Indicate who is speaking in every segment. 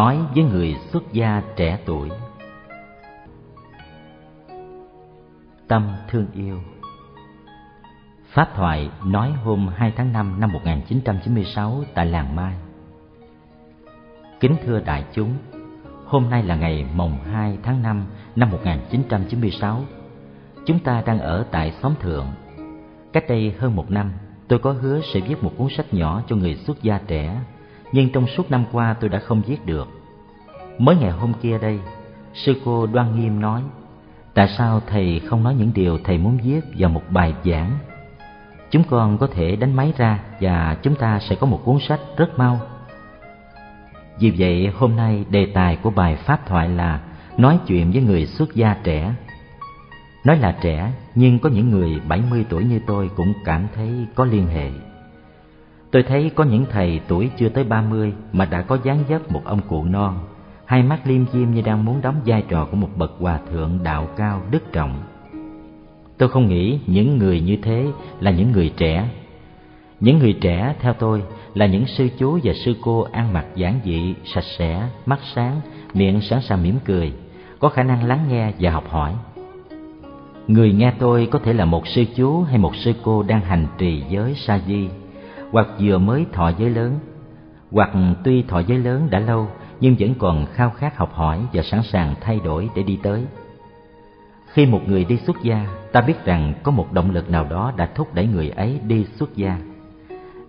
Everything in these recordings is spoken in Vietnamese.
Speaker 1: nói với người xuất gia trẻ tuổi. Tâm thương yêu. Pháp thoại nói hôm 2 tháng 5 năm 1996 tại làng Mai. Kính thưa đại chúng, hôm nay là ngày mồng 2 tháng 5 năm 1996 Chúng ta đang ở tại xóm thượng. Cách đây hơn một năm, tôi có hứa sẽ viết một cuốn sách nhỏ cho người xuất gia trẻ. Nhưng trong suốt năm qua tôi đã không viết được Mới ngày hôm kia đây, sư cô Đoan Nghiêm nói Tại sao thầy không nói những điều thầy muốn viết vào một bài giảng? Chúng con có thể đánh máy ra và chúng ta sẽ có một cuốn sách rất mau. Vì vậy hôm nay đề tài của bài pháp thoại là nói chuyện với người xuất gia trẻ. Nói là trẻ, nhưng có những người 70 tuổi như tôi cũng cảm thấy có liên hệ. Tôi thấy có những thầy tuổi chưa tới 30 mà đã có dáng dấp một ông cụ non. Hai mắt liêm diêm như đang muốn đóng vai trò của một bậc hòa thượng đạo cao, đức trọng. Tôi không nghĩ những người như thế là những người trẻ. Những người trẻ, theo tôi, là những sư chú và sư cô ăn mặc giản dị, sạch sẽ, mắt sáng, miệng sẵn sàng mỉm cười, có khả năng lắng nghe và học hỏi. Người nghe tôi có thể là một sư chú hay một sư cô đang hành trì giới sa di hoặc vừa mới thọ giới lớn hoặc tuy thọ giới lớn đã lâu nhưng vẫn còn khao khát học hỏi và sẵn sàng thay đổi để đi tới. Khi một người đi xuất gia, ta biết rằng có một động lực nào đó đã thúc đẩy người ấy đi xuất gia.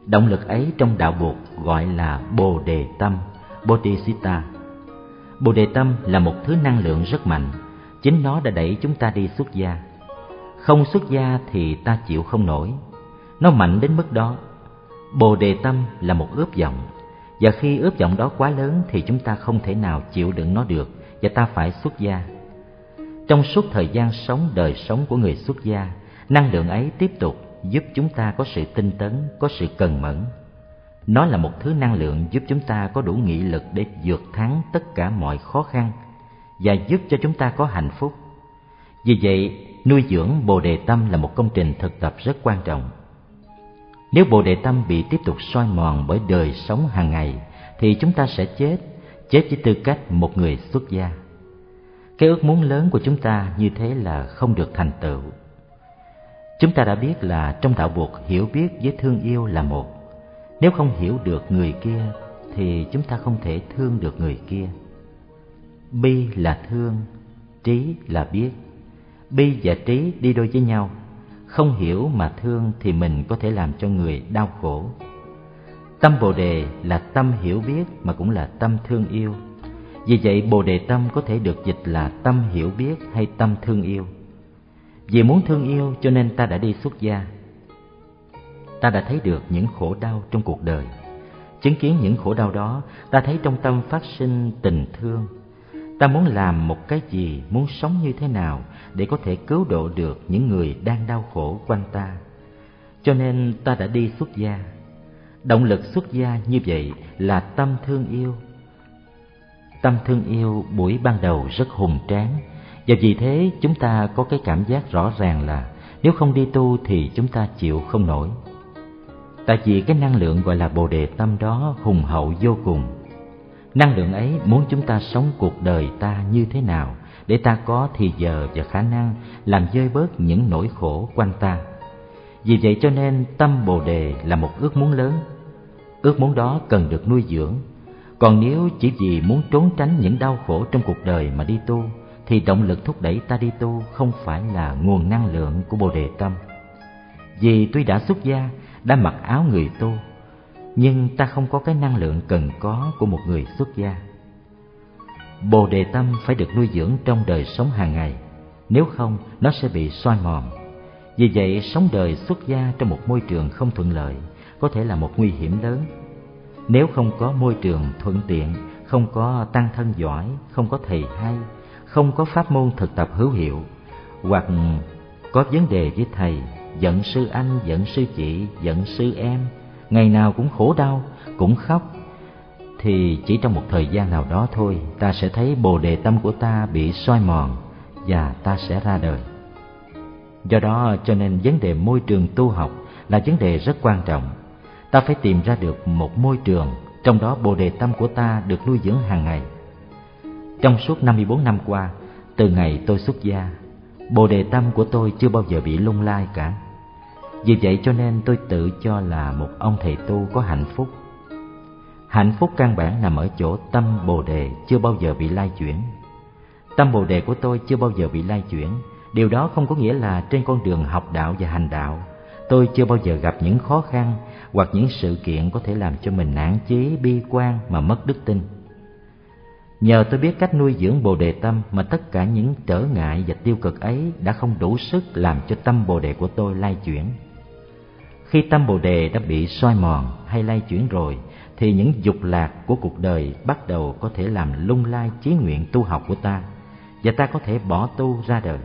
Speaker 1: Động lực ấy trong đạo buộc gọi là Bồ Đề Tâm, Bodhisatta. Bồ Đề Tâm là một thứ năng lượng rất mạnh, chính nó đã đẩy chúng ta đi xuất gia. Không xuất gia thì ta chịu không nổi. Nó mạnh đến mức đó. Bồ Đề Tâm là một ướp vọng, và khi ướp vọng đó quá lớn thì chúng ta không thể nào chịu đựng nó được và ta phải xuất gia. Trong suốt thời gian sống đời sống của người xuất gia, năng lượng ấy tiếp tục giúp chúng ta có sự tinh tấn, có sự cần mẫn. Nó là một thứ năng lượng giúp chúng ta có đủ nghị lực để vượt thắng tất cả mọi khó khăn và giúp cho chúng ta có hạnh phúc. Vì vậy, nuôi dưỡng Bồ đề tâm là một công trình thực tập rất quan trọng. Nếu Bồ Đề Tâm bị tiếp tục soi mòn bởi đời sống hàng ngày thì chúng ta sẽ chết, chết với tư cách một người xuất gia. Cái ước muốn lớn của chúng ta như thế là không được thành tựu. Chúng ta đã biết là trong đạo Phật hiểu biết với thương yêu là một. Nếu không hiểu được người kia thì chúng ta không thể thương được người kia. Bi là thương, trí là biết. Bi và trí đi đôi với nhau không hiểu mà thương thì mình có thể làm cho người đau khổ. Tâm bồ đề là tâm hiểu biết mà cũng là tâm thương yêu. Vì vậy, bồ đề tâm có thể được dịch là tâm hiểu biết hay tâm thương yêu. Vì muốn thương yêu cho nên ta đã đi xuất gia. Ta đã thấy được những khổ đau trong cuộc đời. Chứng kiến những khổ đau đó, ta thấy trong tâm phát sinh tình thương ta muốn làm một cái gì, muốn sống như thế nào để có thể cứu độ được những người đang đau khổ quanh ta. Cho nên ta đã đi xuất gia. Động lực xuất gia như vậy là tâm thương yêu. Tâm thương yêu buổi ban đầu rất hùng tráng. Và vì thế chúng ta có cái cảm giác rõ ràng là nếu không đi tu thì chúng ta chịu không nổi. Tại vì cái năng lượng gọi là bồ đề tâm đó hùng hậu vô cùng năng lượng ấy muốn chúng ta sống cuộc đời ta như thế nào? Để ta có thì giờ và khả năng làm dơi bớt những nỗi khổ quanh ta. Vì vậy cho nên tâm bồ đề là một ước muốn lớn. Ước muốn đó cần được nuôi dưỡng. Còn nếu chỉ vì muốn trốn tránh những đau khổ trong cuộc đời mà đi tu, thì động lực thúc đẩy ta đi tu không phải là nguồn năng lượng của bồ đề tâm. Vì tuy đã xuất gia, đã mặc áo người tu nhưng ta không có cái năng lượng cần có của một người xuất gia. Bồ đề tâm phải được nuôi dưỡng trong đời sống hàng ngày, nếu không, nó sẽ bị soi mòn. Vì vậy, sống đời xuất gia trong một môi trường không thuận lợi có thể là một nguy hiểm lớn. Nếu không có môi trường thuận tiện, không có tăng thân giỏi, không có thầy hay, không có pháp môn thực tập hữu hiệu, hoặc có vấn đề với thầy, giận sư anh, giận sư chị, giận sư em ngày nào cũng khổ đau cũng khóc thì chỉ trong một thời gian nào đó thôi ta sẽ thấy bồ đề tâm của ta bị soi mòn và ta sẽ ra đời do đó cho nên vấn đề môi trường tu học là vấn đề rất quan trọng ta phải tìm ra được một môi trường trong đó bồ đề tâm của ta được nuôi dưỡng hàng ngày. Trong suốt 54 năm qua, từ ngày tôi xuất gia, bồ đề tâm của tôi chưa bao giờ bị lung lai cả. Vì vậy cho nên tôi tự cho là một ông thầy tu có hạnh phúc. Hạnh phúc căn bản nằm ở chỗ tâm bồ đề chưa bao giờ bị lai chuyển. Tâm bồ đề của tôi chưa bao giờ bị lai chuyển. Điều đó không có nghĩa là trên con đường học đạo và hành đạo, tôi chưa bao giờ gặp những khó khăn hoặc những sự kiện có thể làm cho mình nản chí, bi quan mà mất đức tin. Nhờ tôi biết cách nuôi dưỡng Bồ đề tâm mà tất cả những trở ngại và tiêu cực ấy đã không đủ sức làm cho tâm Bồ đề của tôi lai chuyển. Khi tâm Bồ đề đã bị soi mòn hay lay chuyển rồi thì những dục lạc của cuộc đời bắt đầu có thể làm lung lai chí nguyện tu học của ta và ta có thể bỏ tu ra đời.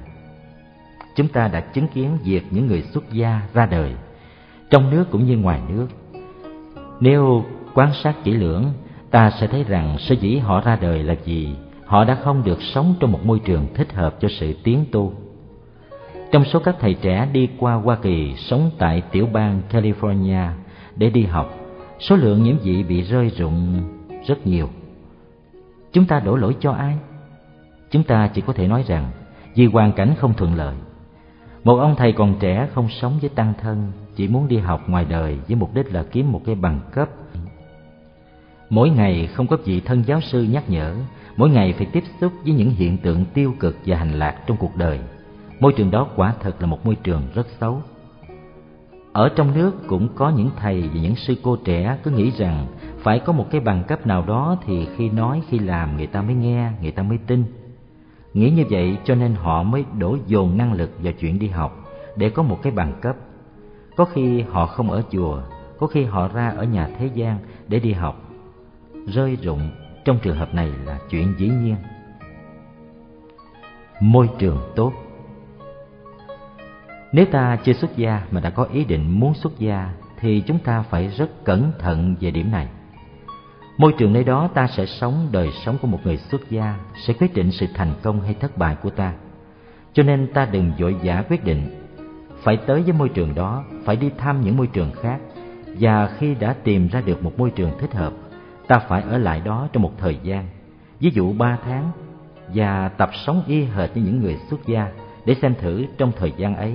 Speaker 1: Chúng ta đã chứng kiến việc những người xuất gia ra đời trong nước cũng như ngoài nước. Nếu quan sát kỹ lưỡng, ta sẽ thấy rằng sở dĩ họ ra đời là gì? Họ đã không được sống trong một môi trường thích hợp cho sự tiến tu trong số các thầy trẻ đi qua Hoa Kỳ sống tại tiểu bang California để đi học, số lượng những vị bị rơi rụng rất nhiều. Chúng ta đổ lỗi cho ai? Chúng ta chỉ có thể nói rằng vì hoàn cảnh không thuận lợi. Một ông thầy còn trẻ không sống với tăng thân, chỉ muốn đi học ngoài đời với mục đích là kiếm một cái bằng cấp. Mỗi ngày không có vị thân giáo sư nhắc nhở, mỗi ngày phải tiếp xúc với những hiện tượng tiêu cực và hành lạc trong cuộc đời Môi trường đó quả thật là một môi trường rất xấu. Ở trong nước cũng có những thầy và những sư cô trẻ cứ nghĩ rằng phải có một cái bằng cấp nào đó thì khi nói khi làm người ta mới nghe, người ta mới tin. Nghĩ như vậy cho nên họ mới đổ dồn năng lực vào chuyện đi học để có một cái bằng cấp. Có khi họ không ở chùa, có khi họ ra ở nhà thế gian để đi học. Rơi rụng trong trường hợp này là chuyện dĩ nhiên. Môi trường tốt nếu ta chưa xuất gia mà đã có ý định muốn xuất gia thì chúng ta phải rất cẩn thận về điểm này. Môi trường nơi đó ta sẽ sống đời sống của một người xuất gia sẽ quyết định sự thành công hay thất bại của ta. Cho nên ta đừng vội vã quyết định. Phải tới với môi trường đó, phải đi thăm những môi trường khác và khi đã tìm ra được một môi trường thích hợp, ta phải ở lại đó trong một thời gian, ví dụ ba tháng và tập sống y hệt như những người xuất gia để xem thử trong thời gian ấy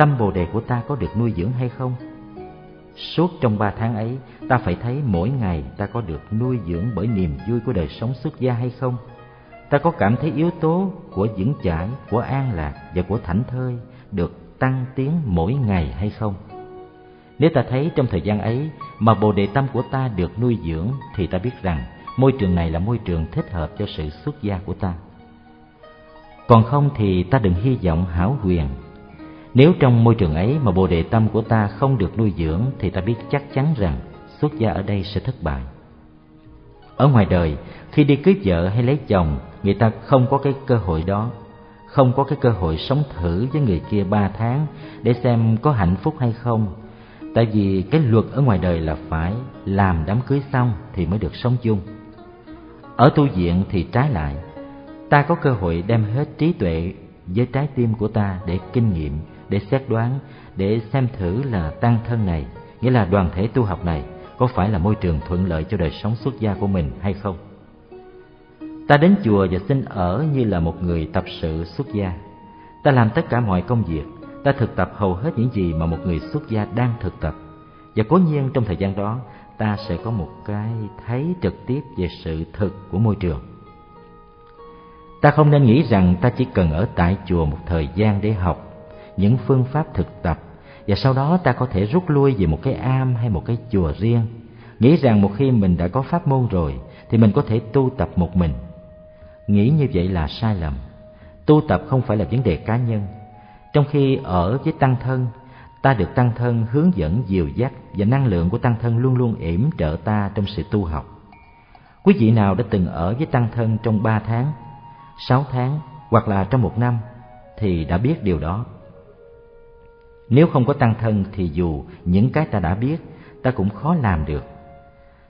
Speaker 1: tâm bồ đề của ta có được nuôi dưỡng hay không? Suốt trong ba tháng ấy, ta phải thấy mỗi ngày ta có được nuôi dưỡng bởi niềm vui của đời sống xuất gia hay không? Ta có cảm thấy yếu tố của vững chãi, của an lạc và của thảnh thơi được tăng tiến mỗi ngày hay không? Nếu ta thấy trong thời gian ấy mà bồ đề tâm của ta được nuôi dưỡng thì ta biết rằng môi trường này là môi trường thích hợp cho sự xuất gia của ta. Còn không thì ta đừng hy vọng hảo huyền nếu trong môi trường ấy mà bồ đề tâm của ta không được nuôi dưỡng thì ta biết chắc chắn rằng xuất gia ở đây sẽ thất bại. Ở ngoài đời, khi đi cưới vợ hay lấy chồng, người ta không có cái cơ hội đó, không có cái cơ hội sống thử với người kia ba tháng để xem có hạnh phúc hay không. Tại vì cái luật ở ngoài đời là phải làm đám cưới xong thì mới được sống chung. Ở tu viện thì trái lại, ta có cơ hội đem hết trí tuệ với trái tim của ta để kinh nghiệm để xét đoán, để xem thử là tăng thân này, nghĩa là đoàn thể tu học này, có phải là môi trường thuận lợi cho đời sống xuất gia của mình hay không. Ta đến chùa và xin ở như là một người tập sự xuất gia. Ta làm tất cả mọi công việc, ta thực tập hầu hết những gì mà một người xuất gia đang thực tập. Và cố nhiên trong thời gian đó, ta sẽ có một cái thấy trực tiếp về sự thực của môi trường. Ta không nên nghĩ rằng ta chỉ cần ở tại chùa một thời gian để học những phương pháp thực tập, và sau đó ta có thể rút lui về một cái am hay một cái chùa riêng. Nghĩ rằng một khi mình đã có pháp môn rồi, thì mình có thể tu tập một mình. Nghĩ như vậy là sai lầm. Tu tập không phải là vấn đề cá nhân. Trong khi ở với tăng thân, ta được tăng thân hướng dẫn dìu dắt và năng lượng của tăng thân luôn luôn yểm trợ ta trong sự tu học. Quý vị nào đã từng ở với tăng thân trong ba tháng, sáu tháng hoặc là trong một năm thì đã biết điều đó nếu không có tăng thân thì dù những cái ta đã biết, ta cũng khó làm được.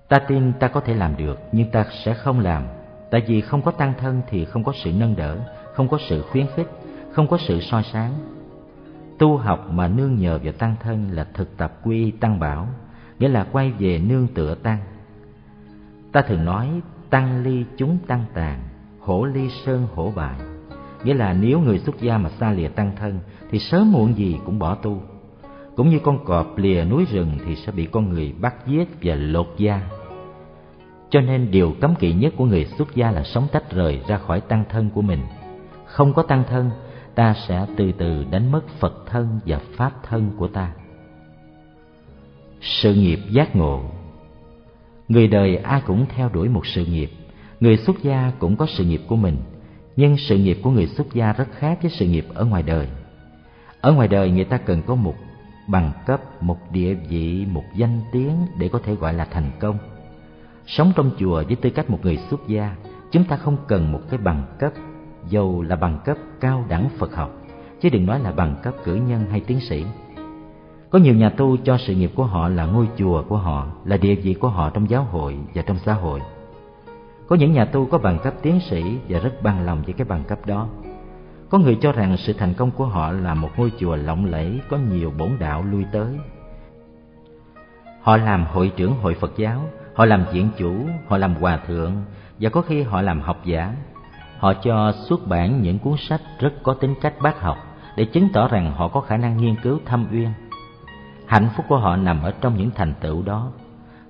Speaker 1: Ta tin ta có thể làm được, nhưng ta sẽ không làm. Tại vì không có tăng thân thì không có sự nâng đỡ, không có sự khuyến khích, không có sự soi sáng. Tu học mà nương nhờ vào tăng thân là thực tập quy tăng bảo, nghĩa là quay về nương tựa tăng. Ta thường nói tăng ly chúng tăng tàn, hổ ly sơn hổ bại. Nghĩa là nếu người xuất gia mà xa lìa tăng thân thì sớm muộn gì cũng bỏ tu. Cũng như con cọp lìa núi rừng thì sẽ bị con người bắt giết và lột da. Cho nên điều cấm kỵ nhất của người xuất gia là sống tách rời ra khỏi tăng thân của mình. Không có tăng thân, ta sẽ từ từ đánh mất Phật thân và Pháp thân của ta. Sự nghiệp giác ngộ Người đời ai cũng theo đuổi một sự nghiệp, người xuất gia cũng có sự nghiệp của mình, nhưng sự nghiệp của người xuất gia rất khác với sự nghiệp ở ngoài đời. Ở ngoài đời người ta cần có một bằng cấp, một địa vị, một danh tiếng để có thể gọi là thành công. Sống trong chùa với tư cách một người xuất gia, chúng ta không cần một cái bằng cấp, dầu là bằng cấp cao đẳng Phật học, chứ đừng nói là bằng cấp cử nhân hay tiến sĩ. Có nhiều nhà tu cho sự nghiệp của họ là ngôi chùa của họ, là địa vị của họ trong giáo hội và trong xã hội. Có những nhà tu có bằng cấp tiến sĩ và rất bằng lòng với cái bằng cấp đó. Có người cho rằng sự thành công của họ là một ngôi chùa lộng lẫy có nhiều bổn đạo lui tới. Họ làm hội trưởng hội Phật giáo, họ làm diện chủ, họ làm hòa thượng và có khi họ làm học giả. Họ cho xuất bản những cuốn sách rất có tính cách bác học để chứng tỏ rằng họ có khả năng nghiên cứu thâm uyên Hạnh phúc của họ nằm ở trong những thành tựu đó.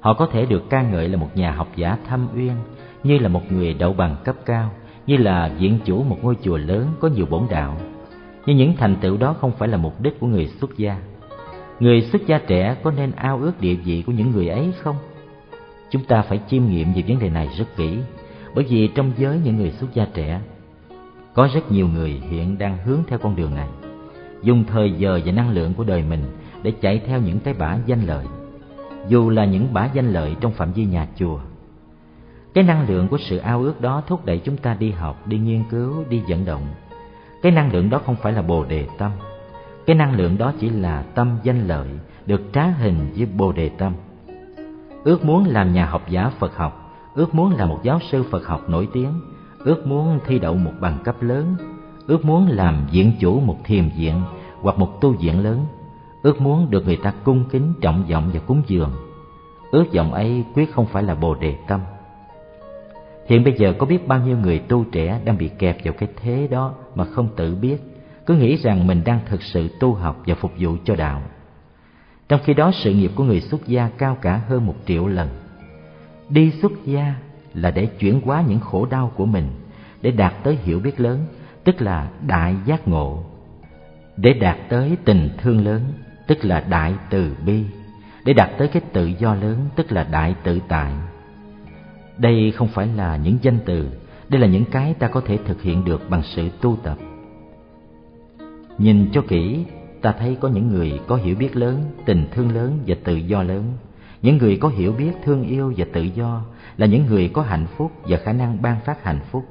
Speaker 1: Họ có thể được ca ngợi là một nhà học giả thâm uyên, như là một người đậu bằng cấp cao, như là viện chủ một ngôi chùa lớn có nhiều bổn đạo. Nhưng những thành tựu đó không phải là mục đích của người xuất gia. Người xuất gia trẻ có nên ao ước địa vị của những người ấy không? Chúng ta phải chiêm nghiệm về vấn đề này rất kỹ, bởi vì trong giới những người xuất gia trẻ, có rất nhiều người hiện đang hướng theo con đường này, dùng thời giờ và năng lượng của đời mình để chạy theo những cái bả danh lợi dù là những bả danh lợi trong phạm vi nhà chùa cái năng lượng của sự ao ước đó thúc đẩy chúng ta đi học, đi nghiên cứu, đi vận động. Cái năng lượng đó không phải là bồ đề tâm. Cái năng lượng đó chỉ là tâm danh lợi, được trá hình với bồ đề tâm. Ước muốn làm nhà học giả phật học, ước muốn là một giáo sư phật học nổi tiếng, ước muốn thi đậu một bằng cấp lớn, ước muốn làm viện chủ một thiền viện hoặc một tu viện lớn, ước muốn được người ta cung kính trọng vọng và cúng dường. Ước vọng ấy quyết không phải là bồ đề tâm hiện bây giờ có biết bao nhiêu người tu trẻ đang bị kẹp vào cái thế đó mà không tự biết. Cứ nghĩ rằng mình đang thực sự tu học và phục vụ cho đạo. Trong khi đó, sự nghiệp của người xuất gia cao cả hơn một triệu lần. Đi xuất gia là để chuyển hóa những khổ đau của mình, để đạt tới hiểu biết lớn, tức là đại giác ngộ. Để đạt tới tình thương lớn, tức là đại từ bi. Để đạt tới cái tự do lớn, tức là đại tự tại đây không phải là những danh từ, đây là những cái ta có thể thực hiện được bằng sự tu tập. Nhìn cho kỹ, ta thấy có những người có hiểu biết lớn, tình thương lớn và tự do lớn. Những người có hiểu biết thương yêu và tự do là những người có hạnh phúc và khả năng ban phát hạnh phúc.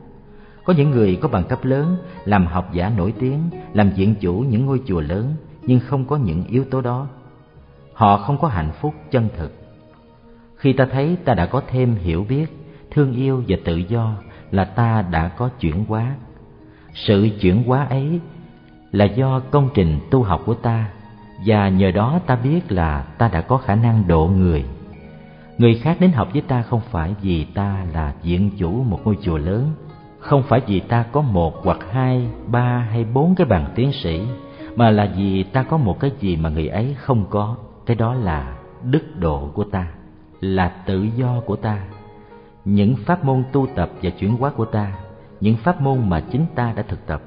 Speaker 1: Có những người có bằng cấp lớn, làm học giả nổi tiếng, làm diện chủ những ngôi chùa lớn, nhưng không có những yếu tố đó. Họ không có hạnh phúc chân thực. Khi ta thấy ta đã có thêm hiểu biết thương yêu và tự do là ta đã có chuyển hóa. Sự chuyển hóa ấy là do công trình tu học của ta, và nhờ đó ta biết là ta đã có khả năng độ người. Người khác đến học với ta không phải vì ta là diện chủ một ngôi chùa lớn, không phải vì ta có một hoặc hai, ba hay bốn cái bằng tiến sĩ, mà là vì ta có một cái gì mà người ấy không có, cái đó là đức độ của ta, là tự do của ta những pháp môn tu tập và chuyển hóa của ta những pháp môn mà chính ta đã thực tập.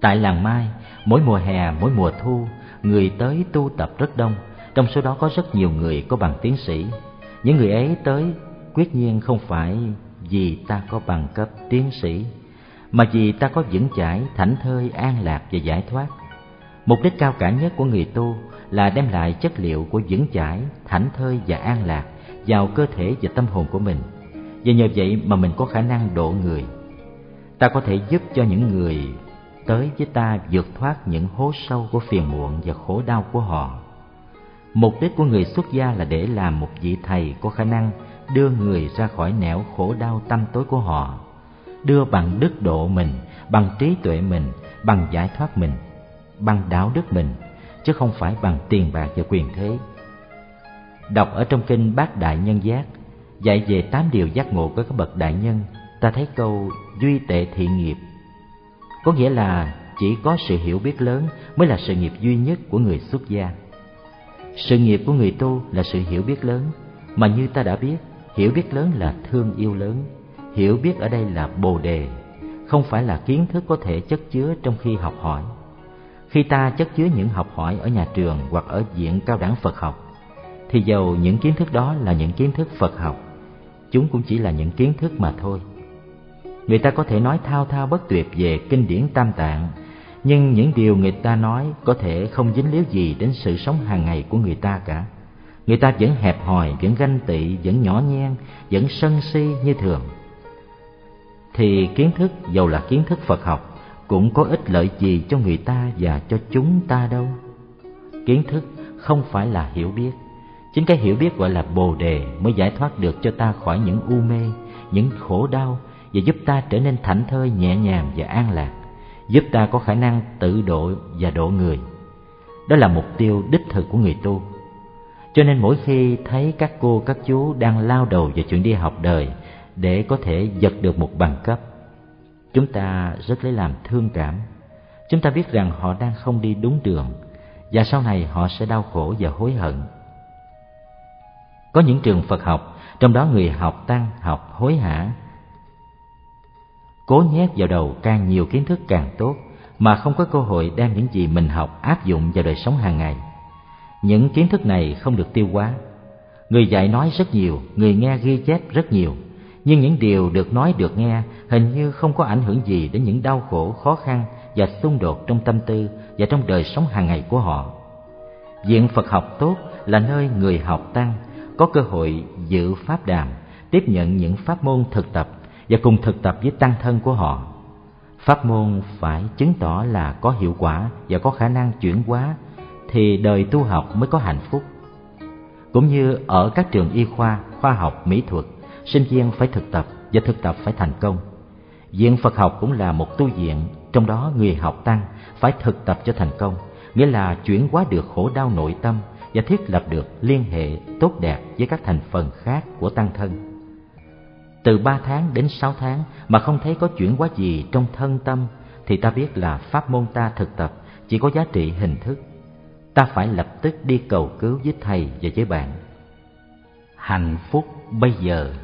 Speaker 1: Tại làng mai mỗi mùa hè mỗi mùa thu người tới tu tập rất đông. Trong số đó có rất nhiều người có bằng tiến sĩ. Những người ấy tới quyết nhiên không phải vì ta có bằng cấp tiến sĩ mà vì ta có vững chãi, thảnh thơi, an lạc và giải thoát. Mục đích cao cả nhất của người tu là đem lại chất liệu của vững chãi, thảnh thơi và an lạc vào cơ thể và tâm hồn của mình. Và nhờ vậy mà mình có khả năng độ người. Ta có thể giúp cho những người tới với ta vượt thoát những hố sâu của phiền muộn và khổ đau của họ. Mục đích của người xuất gia là để làm một vị thầy có khả năng đưa người ra khỏi nẻo khổ đau tâm tối của họ, đưa bằng đức độ mình, bằng trí tuệ mình, bằng giải thoát mình, bằng đạo đức mình, chứ không phải bằng tiền bạc và quyền thế đọc ở trong kinh bát đại nhân giác. Dạy về tám điều giác ngộ của các bậc đại nhân, ta thấy câu duy tệ thiện nghiệp. Có nghĩa là chỉ có sự hiểu biết lớn mới là sự nghiệp duy nhất của người xuất gia. Sự nghiệp của người tu là sự hiểu biết lớn, mà như ta đã biết, hiểu biết lớn là thương yêu lớn. Hiểu biết ở đây là bồ đề, không phải là kiến thức có thể chất chứa trong khi học hỏi. Khi ta chất chứa những học hỏi ở nhà trường hoặc ở diện cao đẳng phật học thì dầu những kiến thức đó là những kiến thức phật học, chúng cũng chỉ là những kiến thức mà thôi. Người ta có thể nói thao thao bất tuyệt về kinh điển tam tạng, nhưng những điều người ta nói có thể không dính líu gì đến sự sống hàng ngày của người ta cả. Người ta vẫn hẹp hòi, vẫn ganh tị, vẫn nhỏ nhen, vẫn sân si như thường. Thì kiến thức, dầu là kiến thức phật học, cũng có ích lợi gì cho người ta và cho chúng ta đâu? Kiến thức không phải là hiểu biết chính cái hiểu biết gọi là bồ đề mới giải thoát được cho ta khỏi những u mê, những khổ đau và giúp ta trở nên thảnh thơi, nhẹ nhàng và an lạc, giúp ta có khả năng tự độ và độ người. Đó là mục tiêu đích thực của người tu. Cho nên mỗi khi thấy các cô, các chú đang lao đầu vào chuyện đi học đời để có thể giật được một bằng cấp, chúng ta rất lấy làm thương cảm. Chúng ta biết rằng họ đang không đi đúng đường và sau này họ sẽ đau khổ và hối hận có những trường phật học, trong đó người học tăng học hối hả. Cố nhét vào đầu càng nhiều kiến thức càng tốt, mà không có cơ hội đem những gì mình học áp dụng vào đời sống hàng ngày. Những kiến thức này không được tiêu hóa. Người dạy nói rất nhiều, người nghe ghi chép rất nhiều, nhưng những điều được nói được nghe hình như không có ảnh hưởng gì đến những đau khổ, khó khăn và xung đột trong tâm tư và trong đời sống hàng ngày của họ. Viện phật học tốt là nơi người học tăng có cơ hội dự pháp đàm, tiếp nhận những pháp môn thực tập và cùng thực tập với tăng thân của họ. Pháp môn phải chứng tỏ là có hiệu quả và có khả năng chuyển hóa thì đời tu học mới có hạnh phúc. Cũng như ở các trường y khoa khoa học, mỹ thuật, sinh viên phải thực tập và thực tập phải thành công. Viện phật học cũng là một tu viện, trong đó người học tăng phải thực tập cho thành công, nghĩa là chuyển hóa được khổ đau nội tâm và thiết lập được liên hệ tốt đẹp với các thành phần khác của tăng thân. Từ ba tháng đến sáu tháng mà không thấy có chuyển hóa gì trong thân tâm, thì ta biết là pháp môn ta thực tập chỉ có giá trị hình thức. Ta phải lập tức đi cầu cứu với thầy và với bạn. Hạnh phúc bây giờ.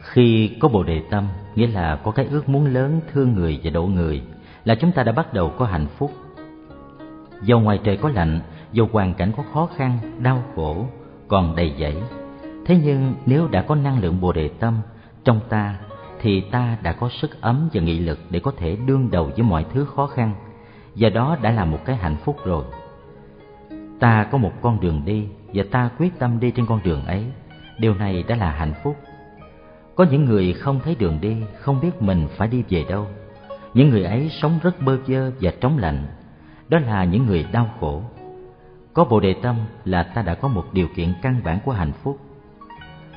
Speaker 1: Khi có bồ đề tâm, nghĩa là có cái ước muốn lớn, thương người và độ người, là chúng ta đã bắt đầu có hạnh phúc. Dầu ngoài trời có lạnh dù hoàn cảnh có khó khăn, đau khổ, còn đầy dẫy. Thế nhưng nếu đã có năng lượng bồ đề tâm trong ta, thì ta đã có sức ấm và nghị lực để có thể đương đầu với mọi thứ khó khăn. Và đó đã là một cái hạnh phúc rồi. Ta có một con đường đi và ta quyết tâm đi trên con đường ấy. Điều này đã là hạnh phúc. Có những người không thấy đường đi, không biết mình phải đi về đâu. Những người ấy sống rất bơ vơ và trống lạnh. Đó là những người đau khổ có bồ đề tâm là ta đã có một điều kiện căn bản của hạnh phúc.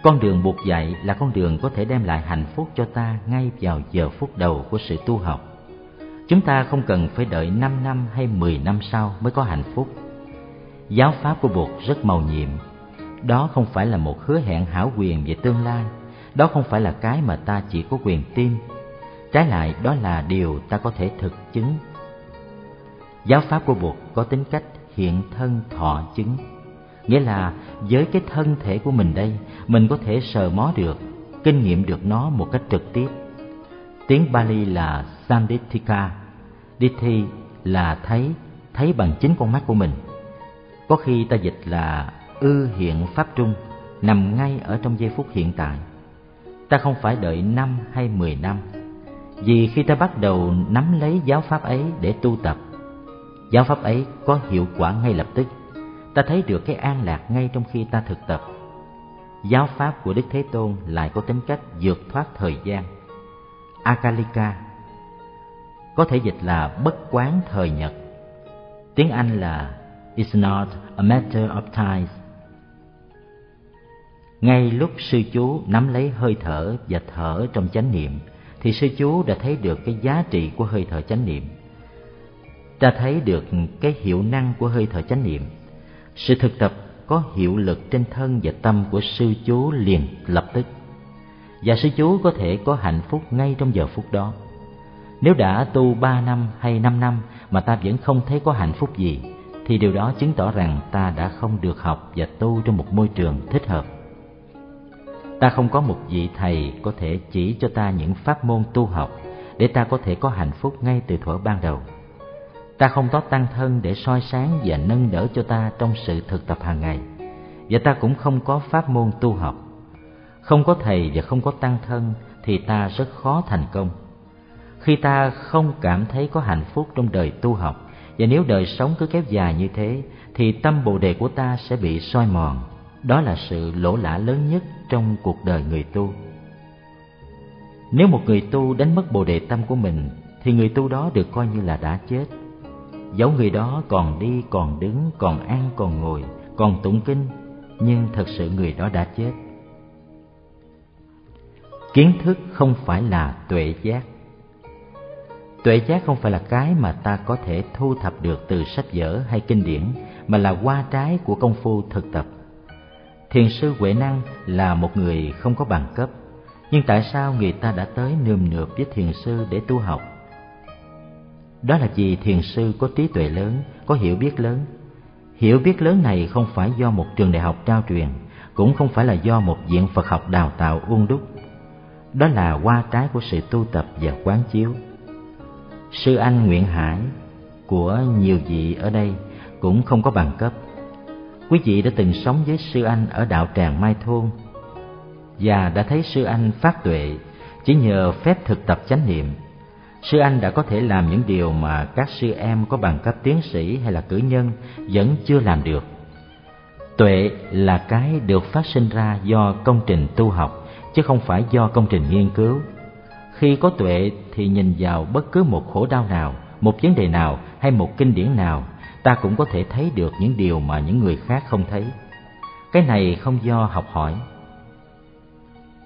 Speaker 1: Con đường buộc dạy là con đường có thể đem lại hạnh phúc cho ta ngay vào giờ phút đầu của sự tu học. Chúng ta không cần phải đợi 5 năm hay 10 năm sau mới có hạnh phúc. Giáo pháp của Bụt rất màu nhiệm. Đó không phải là một hứa hẹn hảo quyền về tương lai. Đó không phải là cái mà ta chỉ có quyền tin. Trái lại, đó là điều ta có thể thực chứng. Giáo pháp của Bụt có tính cách hiện thân thọ chứng. Nghĩa là, với cái thân thể của mình đây, mình có thể sờ mó được, kinh nghiệm được nó một cách trực tiếp. Tiếng Bali là Sandithika Dithi là thấy thấy bằng chính con mắt của mình. Có khi ta dịch là ư hiện pháp trung, nằm ngay ở trong giây phút hiện tại. Ta không phải đợi năm hay mười năm, vì khi ta bắt đầu nắm lấy giáo pháp ấy để tu tập giáo pháp ấy có hiệu quả ngay lập tức. Ta thấy được cái an lạc ngay trong khi ta thực tập. Giáo pháp của đức thế tôn lại có tính cách vượt thoát thời gian. Akalika có thể dịch là bất quán thời nhật. Tiếng anh là, it's not a matter of time. Ngay lúc sư chú nắm lấy hơi thở và thở trong chánh niệm, thì sư chú đã thấy được cái giá trị của hơi thở chánh niệm ta thấy được cái hiệu năng của hơi thở chánh niệm. Sự thực tập có hiệu lực trên thân và tâm của sư chú liền lập tức. Và sư chú có thể có hạnh phúc ngay trong giờ phút đó. Nếu đã tu ba năm hay năm năm mà ta vẫn không thấy có hạnh phúc gì, thì điều đó chứng tỏ rằng ta đã không được học và tu trong một môi trường thích hợp. Ta không có một vị thầy có thể chỉ cho ta những pháp môn tu học để ta có thể có hạnh phúc ngay từ thuở ban đầu ta không có tăng thân để soi sáng và nâng đỡ cho ta trong sự thực tập hàng ngày. Và ta cũng không có pháp môn tu học. Không có thầy và không có tăng thân thì ta rất khó thành công. Khi ta không cảm thấy có hạnh phúc trong đời tu học, và nếu đời sống cứ kéo dài như thế, thì tâm bồ đề của ta sẽ bị soi mòn. Đó là sự lỗ lã lớn nhất trong cuộc đời người tu. Nếu một người tu đánh mất bồ đề tâm của mình, thì người tu đó được coi như là đã chết dẫu người đó còn đi, còn đứng, còn ăn, còn ngồi, còn tụng kinh, nhưng thật sự người đó đã chết. Kiến thức không phải là tuệ giác. Tuệ giác không phải là cái mà ta có thể thu thập được từ sách vở hay kinh điển, mà là qua trái của công phu thực tập. Thiền sư huệ năng là một người không có bằng cấp, nhưng tại sao người ta đã tới nườm nượp với thiền sư để tu học? Đó là vì thiền sư có trí tuệ lớn, có hiểu biết lớn. Hiểu biết lớn này không phải do một trường đại học trao truyền, cũng không phải là do một viện phật học đào tạo uôn đúc. Đó là qua trái của sự tu tập và quán chiếu. Sư anh nguyễn hải của nhiều vị ở đây cũng không có bằng cấp. Quý vị đã từng sống với sư anh ở đạo tràng mai thôn và đã thấy sư anh phát tuệ chỉ nhờ phép thực tập chánh niệm sư anh đã có thể làm những điều mà các sư em có bằng cấp tiến sĩ hay là cử nhân vẫn chưa làm được. Tuệ là cái được phát sinh ra do công trình tu học, chứ không phải do công trình nghiên cứu. Khi có tuệ thì nhìn vào bất cứ một khổ đau nào, một vấn đề nào hay một kinh điển nào, ta cũng có thể thấy được những điều mà những người khác không thấy. Cái này không do học hỏi.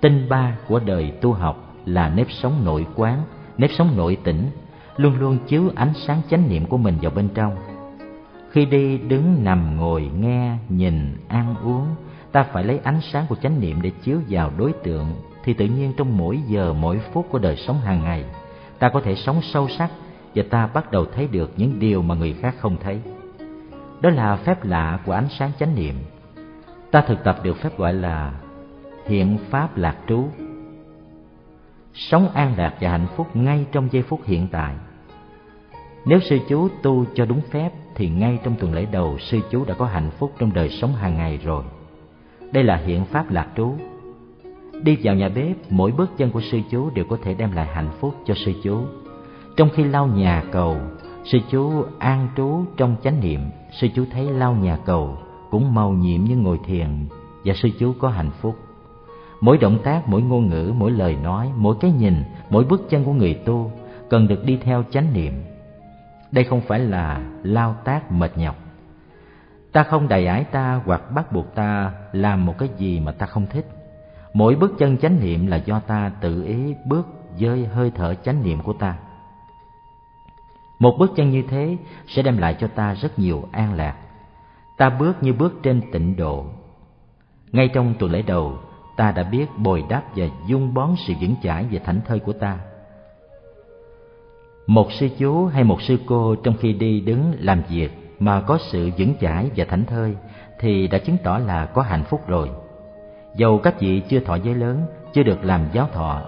Speaker 1: Tinh ba của đời tu học là nếp sống nội quán nếp sống nội tỉnh, luôn luôn chiếu ánh sáng chánh niệm của mình vào bên trong. Khi đi đứng nằm ngồi nghe, nhìn, ăn uống, ta phải lấy ánh sáng của chánh niệm để chiếu vào đối tượng, thì tự nhiên trong mỗi giờ, mỗi phút của đời sống hàng ngày, ta có thể sống sâu sắc và ta bắt đầu thấy được những điều mà người khác không thấy. Đó là phép lạ của ánh sáng chánh niệm. Ta thực tập được phép gọi là hiện pháp lạc trú sống an lạc và hạnh phúc ngay trong giây phút hiện tại. Nếu sư chú tu cho đúng phép, thì ngay trong tuần lễ đầu sư chú đã có hạnh phúc trong đời sống hàng ngày rồi. Đây là hiện pháp lạc trú. Đi vào nhà bếp, mỗi bước chân của sư chú đều có thể đem lại hạnh phúc cho sư chú. Trong khi lau nhà cầu, sư chú an trú trong chánh niệm, sư chú thấy lau nhà cầu cũng màu nhiệm như ngồi thiền và sư chú có hạnh phúc mỗi động tác, mỗi ngôn ngữ, mỗi lời nói, mỗi cái nhìn, mỗi bước chân của người tu cần được đi theo chánh niệm. Đây không phải là lao tác mệt nhọc. Ta không đầy ải ta hoặc bắt buộc ta làm một cái gì mà ta không thích. Mỗi bước chân chánh niệm là do ta tự ý bước với hơi thở chánh niệm của ta. Một bước chân như thế sẽ đem lại cho ta rất nhiều an lạc. Ta bước như bước trên tịnh độ. Ngay trong tuần lễ đầu ta đã biết bồi đắp và dung bón sự vững chãi và thảnh thơi của ta. Một sư chú hay một sư cô trong khi đi đứng làm việc mà có sự vững chãi và thảnh thơi thì đã chứng tỏ là có hạnh phúc rồi. Dầu các vị chưa thọ giới lớn, chưa được làm giáo thọ,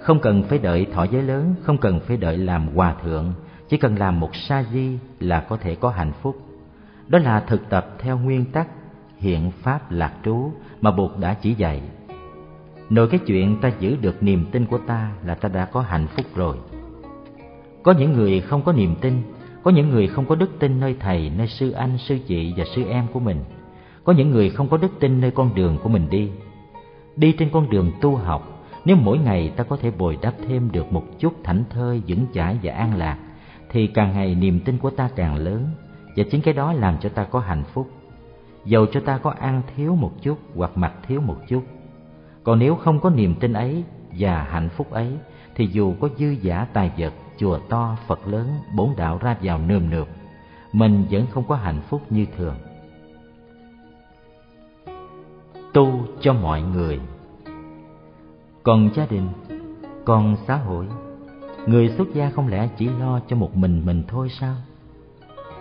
Speaker 1: không cần phải đợi thọ giới lớn, không cần phải đợi làm hòa thượng, chỉ cần làm một sa di là có thể có hạnh phúc. Đó là thực tập theo nguyên tắc hiện pháp lạc trú mà Bụt đã chỉ dạy. Nội cái chuyện ta giữ được niềm tin của ta là ta đã có hạnh phúc rồi. Có những người không có niềm tin, có những người không có đức tin nơi thầy, nơi sư anh, sư chị và sư em của mình. Có những người không có đức tin nơi con đường của mình đi. Đi trên con đường tu học, nếu mỗi ngày ta có thể bồi đắp thêm được một chút thảnh thơi, vững chãi và an lạc, thì càng ngày niềm tin của ta càng lớn, và chính cái đó làm cho ta có hạnh phúc dầu cho ta có ăn thiếu một chút hoặc mặc thiếu một chút. Còn nếu không có niềm tin ấy và hạnh phúc ấy, thì dù có dư giả tài vật, chùa to, phật lớn, bốn đạo ra vào nườm nượp, mình vẫn không có hạnh phúc như thường. Tu cho mọi người. Còn gia đình, còn xã hội, người xuất gia không lẽ chỉ lo cho một mình mình thôi sao?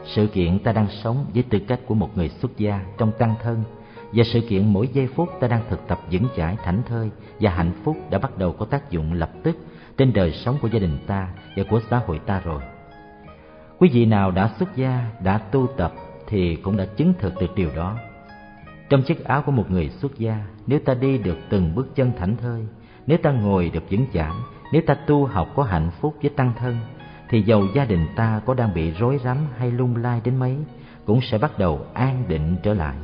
Speaker 1: Sự kiện ta đang sống với tư cách của một người xuất gia trong tăng thân, và sự kiện mỗi giây phút ta đang thực tập vững chãi thảnh thơi và hạnh phúc đã bắt đầu có tác dụng lập tức trên đời sống của gia đình ta và của xã hội ta rồi. Quý vị nào đã xuất gia, đã tu tập thì cũng đã chứng thực được điều đó. Trong chiếc áo của một người xuất gia, nếu ta đi được từng bước chân thảnh thơi, nếu ta ngồi được vững chãi, nếu ta tu học có hạnh phúc với tăng thân thì dầu gia đình ta có đang bị rối rắm hay lung lai đến mấy, cũng sẽ bắt đầu an định trở lại.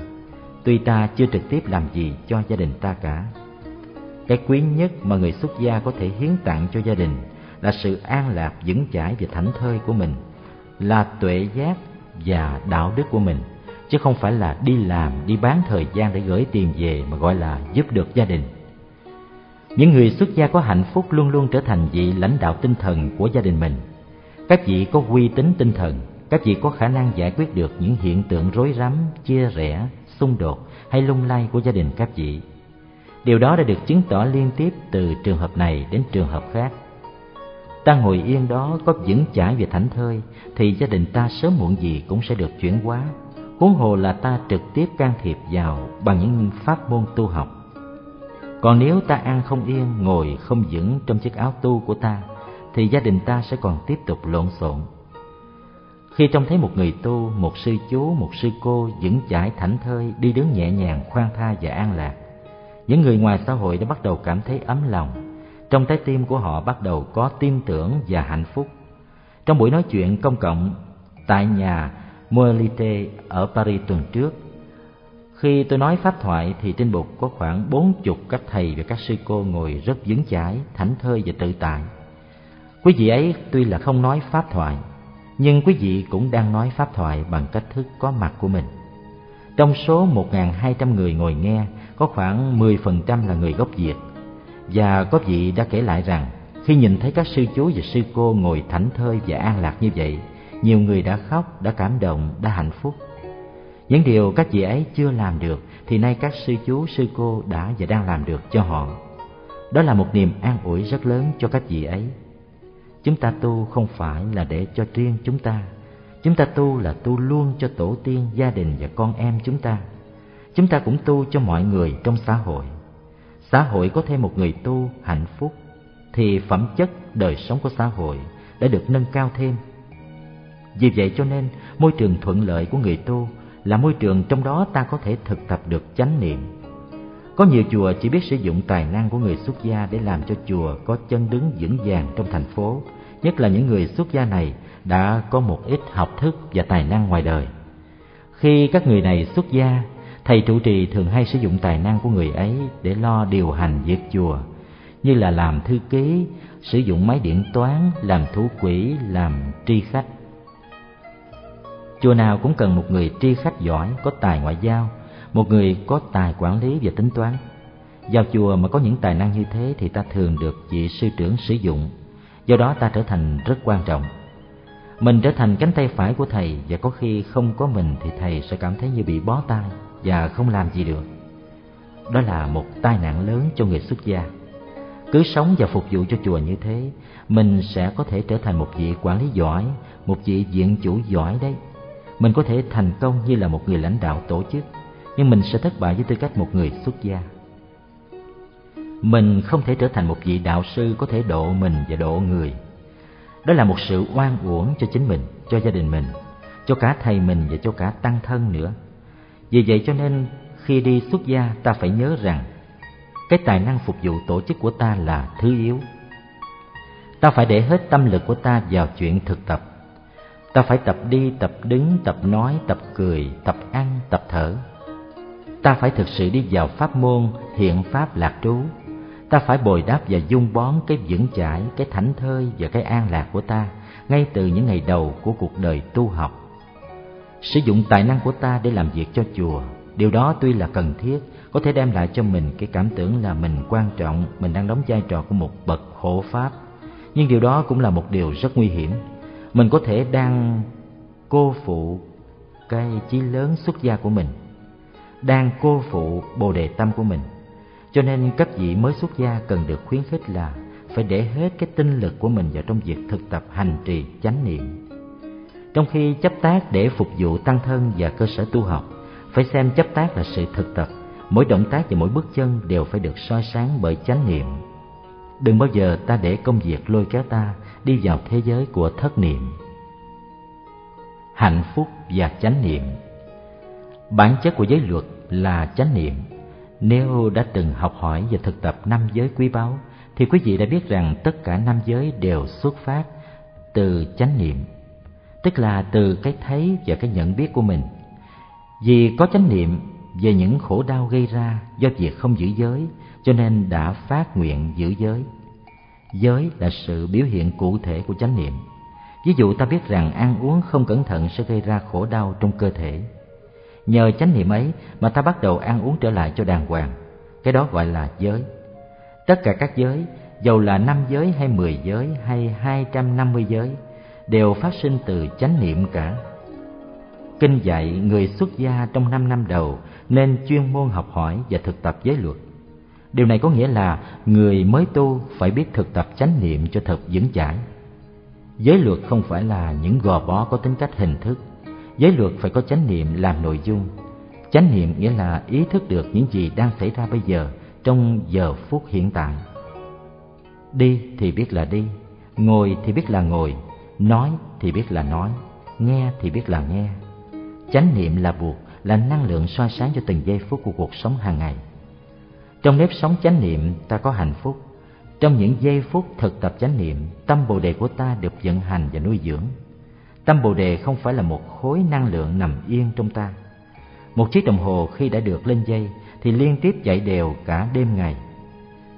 Speaker 1: Tuy ta chưa trực tiếp làm gì cho gia đình ta cả. Cái quý nhất mà người xuất gia có thể hiến tặng cho gia đình là sự an lạc vững chãi và thảnh thơi của mình, là tuệ giác và đạo đức của mình, chứ không phải là đi làm, đi bán thời gian để gửi tiền về mà gọi là giúp được gia đình. Những người xuất gia có hạnh phúc luôn luôn trở thành vị lãnh đạo tinh thần của gia đình mình các vị có uy tín tinh thần, các vị có khả năng giải quyết được những hiện tượng rối rắm, chia rẽ, xung đột hay lung lay của gia đình các vị. Điều đó đã được chứng tỏ liên tiếp từ trường hợp này đến trường hợp khác. Ta ngồi yên đó có vững chãi về thảnh thơi, thì gia đình ta sớm muộn gì cũng sẽ được chuyển hóa. Huống hồ là ta trực tiếp can thiệp vào bằng những pháp môn tu học. Còn nếu ta ăn không yên, ngồi không vững trong chiếc áo tu của ta thì gia đình ta sẽ còn tiếp tục lộn xộn. Khi trông thấy một người tu một sư chú một sư cô vững chãi thảnh thơi đi đứng nhẹ nhàng khoan tha và an lạc những người ngoài xã hội đã bắt đầu cảm thấy ấm lòng. Trong trái tim của họ bắt đầu có tin tưởng và hạnh phúc. Trong buổi nói chuyện công cộng tại nhà Moelite ở Paris tuần trước khi tôi nói pháp thoại thì trên bục có khoảng bốn chục các thầy và các sư cô ngồi rất vững chãi, thảnh thơi và tự tại. Quý vị ấy tuy là không nói pháp thoại, nhưng quý vị cũng đang nói pháp thoại bằng cách thức có mặt của mình. Trong số 1.200 người ngồi nghe, có khoảng 10% là người gốc Việt. Và có vị đã kể lại rằng, khi nhìn thấy các sư chú và sư cô ngồi thảnh thơi và an lạc như vậy, nhiều người đã khóc, đã cảm động, đã hạnh phúc. Những điều các vị ấy chưa làm được thì nay các sư chú, sư cô đã và đang làm được cho họ. Đó là một niềm an ủi rất lớn cho các vị ấy. Chúng ta tu không phải là để cho riêng chúng ta. Chúng ta tu là tu luôn cho tổ tiên, gia đình và con em chúng ta. Chúng ta cũng tu cho mọi người trong xã hội. Xã hội có thêm một người tu hạnh phúc thì phẩm chất đời sống của xã hội đã được nâng cao thêm. Vì vậy cho nên môi trường thuận lợi của người tu là môi trường trong đó ta có thể thực tập được chánh niệm. Có nhiều chùa chỉ biết sử dụng tài năng của người xuất gia để làm cho chùa có chân đứng vững vàng trong thành phố, nhất là những người xuất gia này đã có một ít học thức và tài năng ngoài đời. Khi các người này xuất gia, thầy trụ trì thường hay sử dụng tài năng của người ấy để lo điều hành việc chùa, như là làm thư ký, sử dụng máy điện toán, làm thủ quỹ, làm tri khách. Chùa nào cũng cần một người tri khách giỏi, có tài ngoại giao, một người có tài quản lý và tính toán. Vào chùa mà có những tài năng như thế thì ta thường được vị sư trưởng sử dụng, do đó ta trở thành rất quan trọng. Mình trở thành cánh tay phải của thầy và có khi không có mình thì thầy sẽ cảm thấy như bị bó tay và không làm gì được. Đó là một tai nạn lớn cho người xuất gia. Cứ sống và phục vụ cho chùa như thế, mình sẽ có thể trở thành một vị quản lý giỏi, một vị diện chủ giỏi đấy mình có thể thành công như là một người lãnh đạo tổ chức nhưng mình sẽ thất bại với tư cách một người xuất gia mình không thể trở thành một vị đạo sư có thể độ mình và độ người. Đó là một sự oan uổng cho chính mình, cho gia đình mình, cho cả thầy mình và cho cả tăng thân nữa. Vì vậy cho nên khi đi xuất gia, ta phải nhớ rằng cái tài năng phục vụ tổ chức của ta là thứ yếu. Ta phải để hết tâm lực của ta vào chuyện thực tập. Ta phải tập đi, tập đứng, tập nói, tập cười, tập ăn, tập thở. Ta phải thực sự đi vào pháp môn hiện pháp lạc trú ta phải bồi đáp và dung bón cái vững chãi, cái thảnh thơi và cái an lạc của ta ngay từ những ngày đầu của cuộc đời tu học. Sử dụng tài năng của ta để làm việc cho chùa. Điều đó tuy là cần thiết, có thể đem lại cho mình cái cảm tưởng là mình quan trọng, mình đang đóng vai trò của một bậc hộ pháp. Nhưng điều đó cũng là một điều rất nguy hiểm. Mình có thể đang cô phụ cái chí lớn xuất gia của mình, đang cô phụ bồ đề tâm của mình. Cho nên các vị mới xuất gia cần được khuyến khích là phải để hết cái tinh lực của mình vào trong việc thực tập hành trì chánh niệm. Trong khi chấp tác để phục vụ tăng thân và cơ sở tu học, phải xem chấp tác là sự thực tập, mỗi động tác và mỗi bước chân đều phải được soi sáng bởi chánh niệm. Đừng bao giờ ta để công việc lôi kéo ta đi vào thế giới của thất niệm. Hạnh phúc và chánh niệm Bản chất của giới luật là chánh niệm. Nếu đã từng học hỏi và thực tập năm giới quý báu, thì quý vị đã biết rằng tất cả năm giới đều xuất phát từ chánh niệm, tức là từ cái thấy và cái nhận biết của mình. Vì có chánh niệm về những khổ đau gây ra do việc không giữ giới, cho nên đã phát nguyện giữ giới. Giới là sự biểu hiện cụ thể của chánh niệm. Ví dụ ta biết rằng ăn uống không cẩn thận sẽ gây ra khổ đau trong cơ thể. Nhờ chánh niệm ấy mà ta bắt đầu ăn uống trở lại cho đàng hoàng. Cái đó gọi là giới. Tất cả các giới, dầu là năm giới hay mười giới hay hai trăm năm mươi giới, đều phát sinh từ chánh niệm cả. Kinh dạy người xuất gia trong năm năm đầu nên chuyên môn học hỏi và thực tập giới luật. Điều này có nghĩa là người mới tu phải biết thực tập chánh niệm cho thật vững chãi. Giới luật không phải là những gò bó có tính cách hình thức. Giới luật phải có chánh niệm làm nội dung. Chánh niệm nghĩa là ý thức được những gì đang xảy ra bây giờ trong giờ phút hiện tại. Đi thì biết là đi, ngồi thì biết là ngồi, nói thì biết là nói, nghe thì biết là nghe. Chánh niệm là buộc, là năng lượng soi sáng cho từng giây phút của cuộc sống hàng ngày. Trong nếp sống chánh niệm ta có hạnh phúc. Trong những giây phút thực tập chánh niệm, tâm Bồ đề của ta được vận hành và nuôi dưỡng. Tâm Bồ đề không phải là một khối năng lượng nằm yên trong ta. Một chiếc đồng hồ khi đã được lên dây thì liên tiếp chạy đều cả đêm ngày.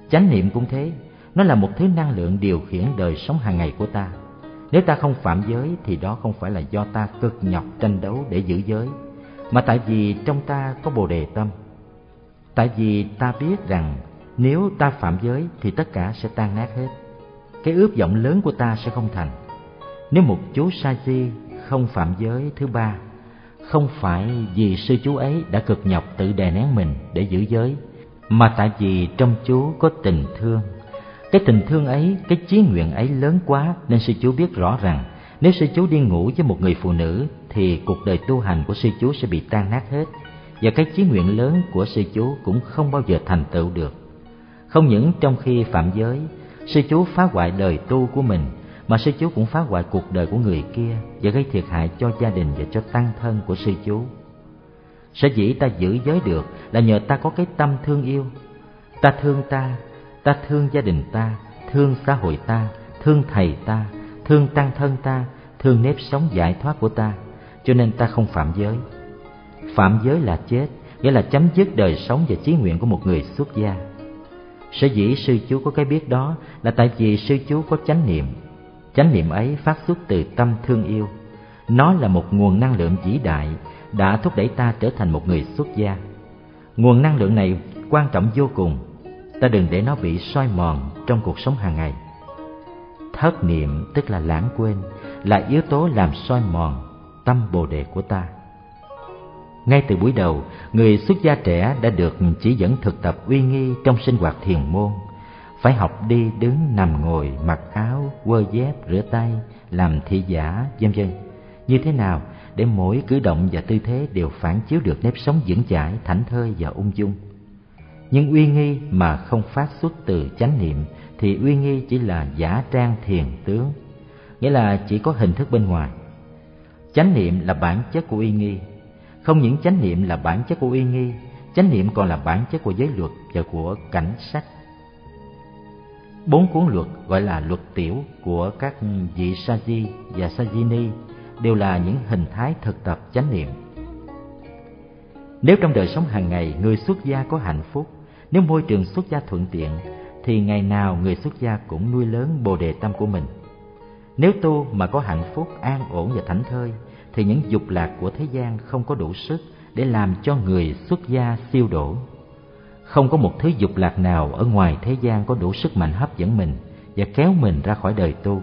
Speaker 1: Chánh niệm cũng thế, nó là một thứ năng lượng điều khiển đời sống hàng ngày của ta. Nếu ta không phạm giới thì đó không phải là do ta cực nhọc tranh đấu để giữ giới, mà tại vì trong ta có Bồ đề tâm Tại vì ta biết rằng nếu ta phạm giới thì tất cả sẽ tan nát hết. Cái ước vọng lớn của ta sẽ không thành. Nếu một chú sa di không phạm giới thứ ba, không phải vì sư chú ấy đã cực nhọc tự đè nén mình để giữ giới, mà tại vì trong chú có tình thương. Cái tình thương ấy, cái chí nguyện ấy lớn quá nên sư chú biết rõ rằng nếu sư chú đi ngủ với một người phụ nữ thì cuộc đời tu hành của sư chú sẽ bị tan nát hết và cái chí nguyện lớn của sư chú cũng không bao giờ thành tựu được. Không những trong khi phạm giới, sư chú phá hoại đời tu của mình, mà sư chú cũng phá hoại cuộc đời của người kia và gây thiệt hại cho gia đình và cho tăng thân của sư chú. Sở dĩ ta giữ giới được là nhờ ta có cái tâm thương yêu. Ta thương ta, ta thương gia đình ta, thương xã hội ta, thương thầy ta, thương tăng thân ta, thương nếp sống giải thoát của ta, cho nên ta không phạm giới. Phạm giới là chết, nghĩa là chấm dứt đời sống và chí nguyện của một người xuất gia. Sở dĩ sư chú có cái biết đó là tại vì sư chú có chánh niệm. Chánh niệm ấy phát xuất từ tâm thương yêu. Nó là một nguồn năng lượng vĩ đại đã thúc đẩy ta trở thành một người xuất gia. Nguồn năng lượng này quan trọng vô cùng. Ta đừng để nó bị soi mòn trong cuộc sống hàng ngày. Thất niệm tức là lãng quên, là yếu tố làm soi mòn tâm bồ đề của ta. Ngay từ buổi đầu, người xuất gia trẻ đã được chỉ dẫn thực tập uy nghi trong sinh hoạt thiền môn. Phải học đi, đứng, nằm, ngồi, mặc áo, quơ dép, rửa tay, làm thị giả, vân vân. Như thế nào để mỗi cử động và tư thế đều phản chiếu được nếp sống vững chãi, thảnh thơi và ung dung. Nhưng uy nghi mà không phát xuất từ chánh niệm thì uy nghi chỉ là giả trang thiền tướng, nghĩa là chỉ có hình thức bên ngoài. Chánh niệm là bản chất của uy nghi, không những chánh niệm là bản chất của uy nghi, chánh niệm còn là bản chất của giới luật và của cảnh sắc. Bốn cuốn luật gọi là luật tiểu của các vị sa-di và sa-di ni đều là những hình thái thực tập chánh niệm. Nếu trong đời sống hàng ngày người xuất gia có hạnh phúc, nếu môi trường xuất gia thuận tiện, thì ngày nào người xuất gia cũng nuôi lớn bồ đề tâm của mình. Nếu tu mà có hạnh phúc, an ổn và thảnh thơi, thì những dục lạc của thế gian không có đủ sức để làm cho người xuất gia siêu đổ. Không có một thứ dục lạc nào ở ngoài thế gian có đủ sức mạnh hấp dẫn mình và kéo mình ra khỏi đời tu.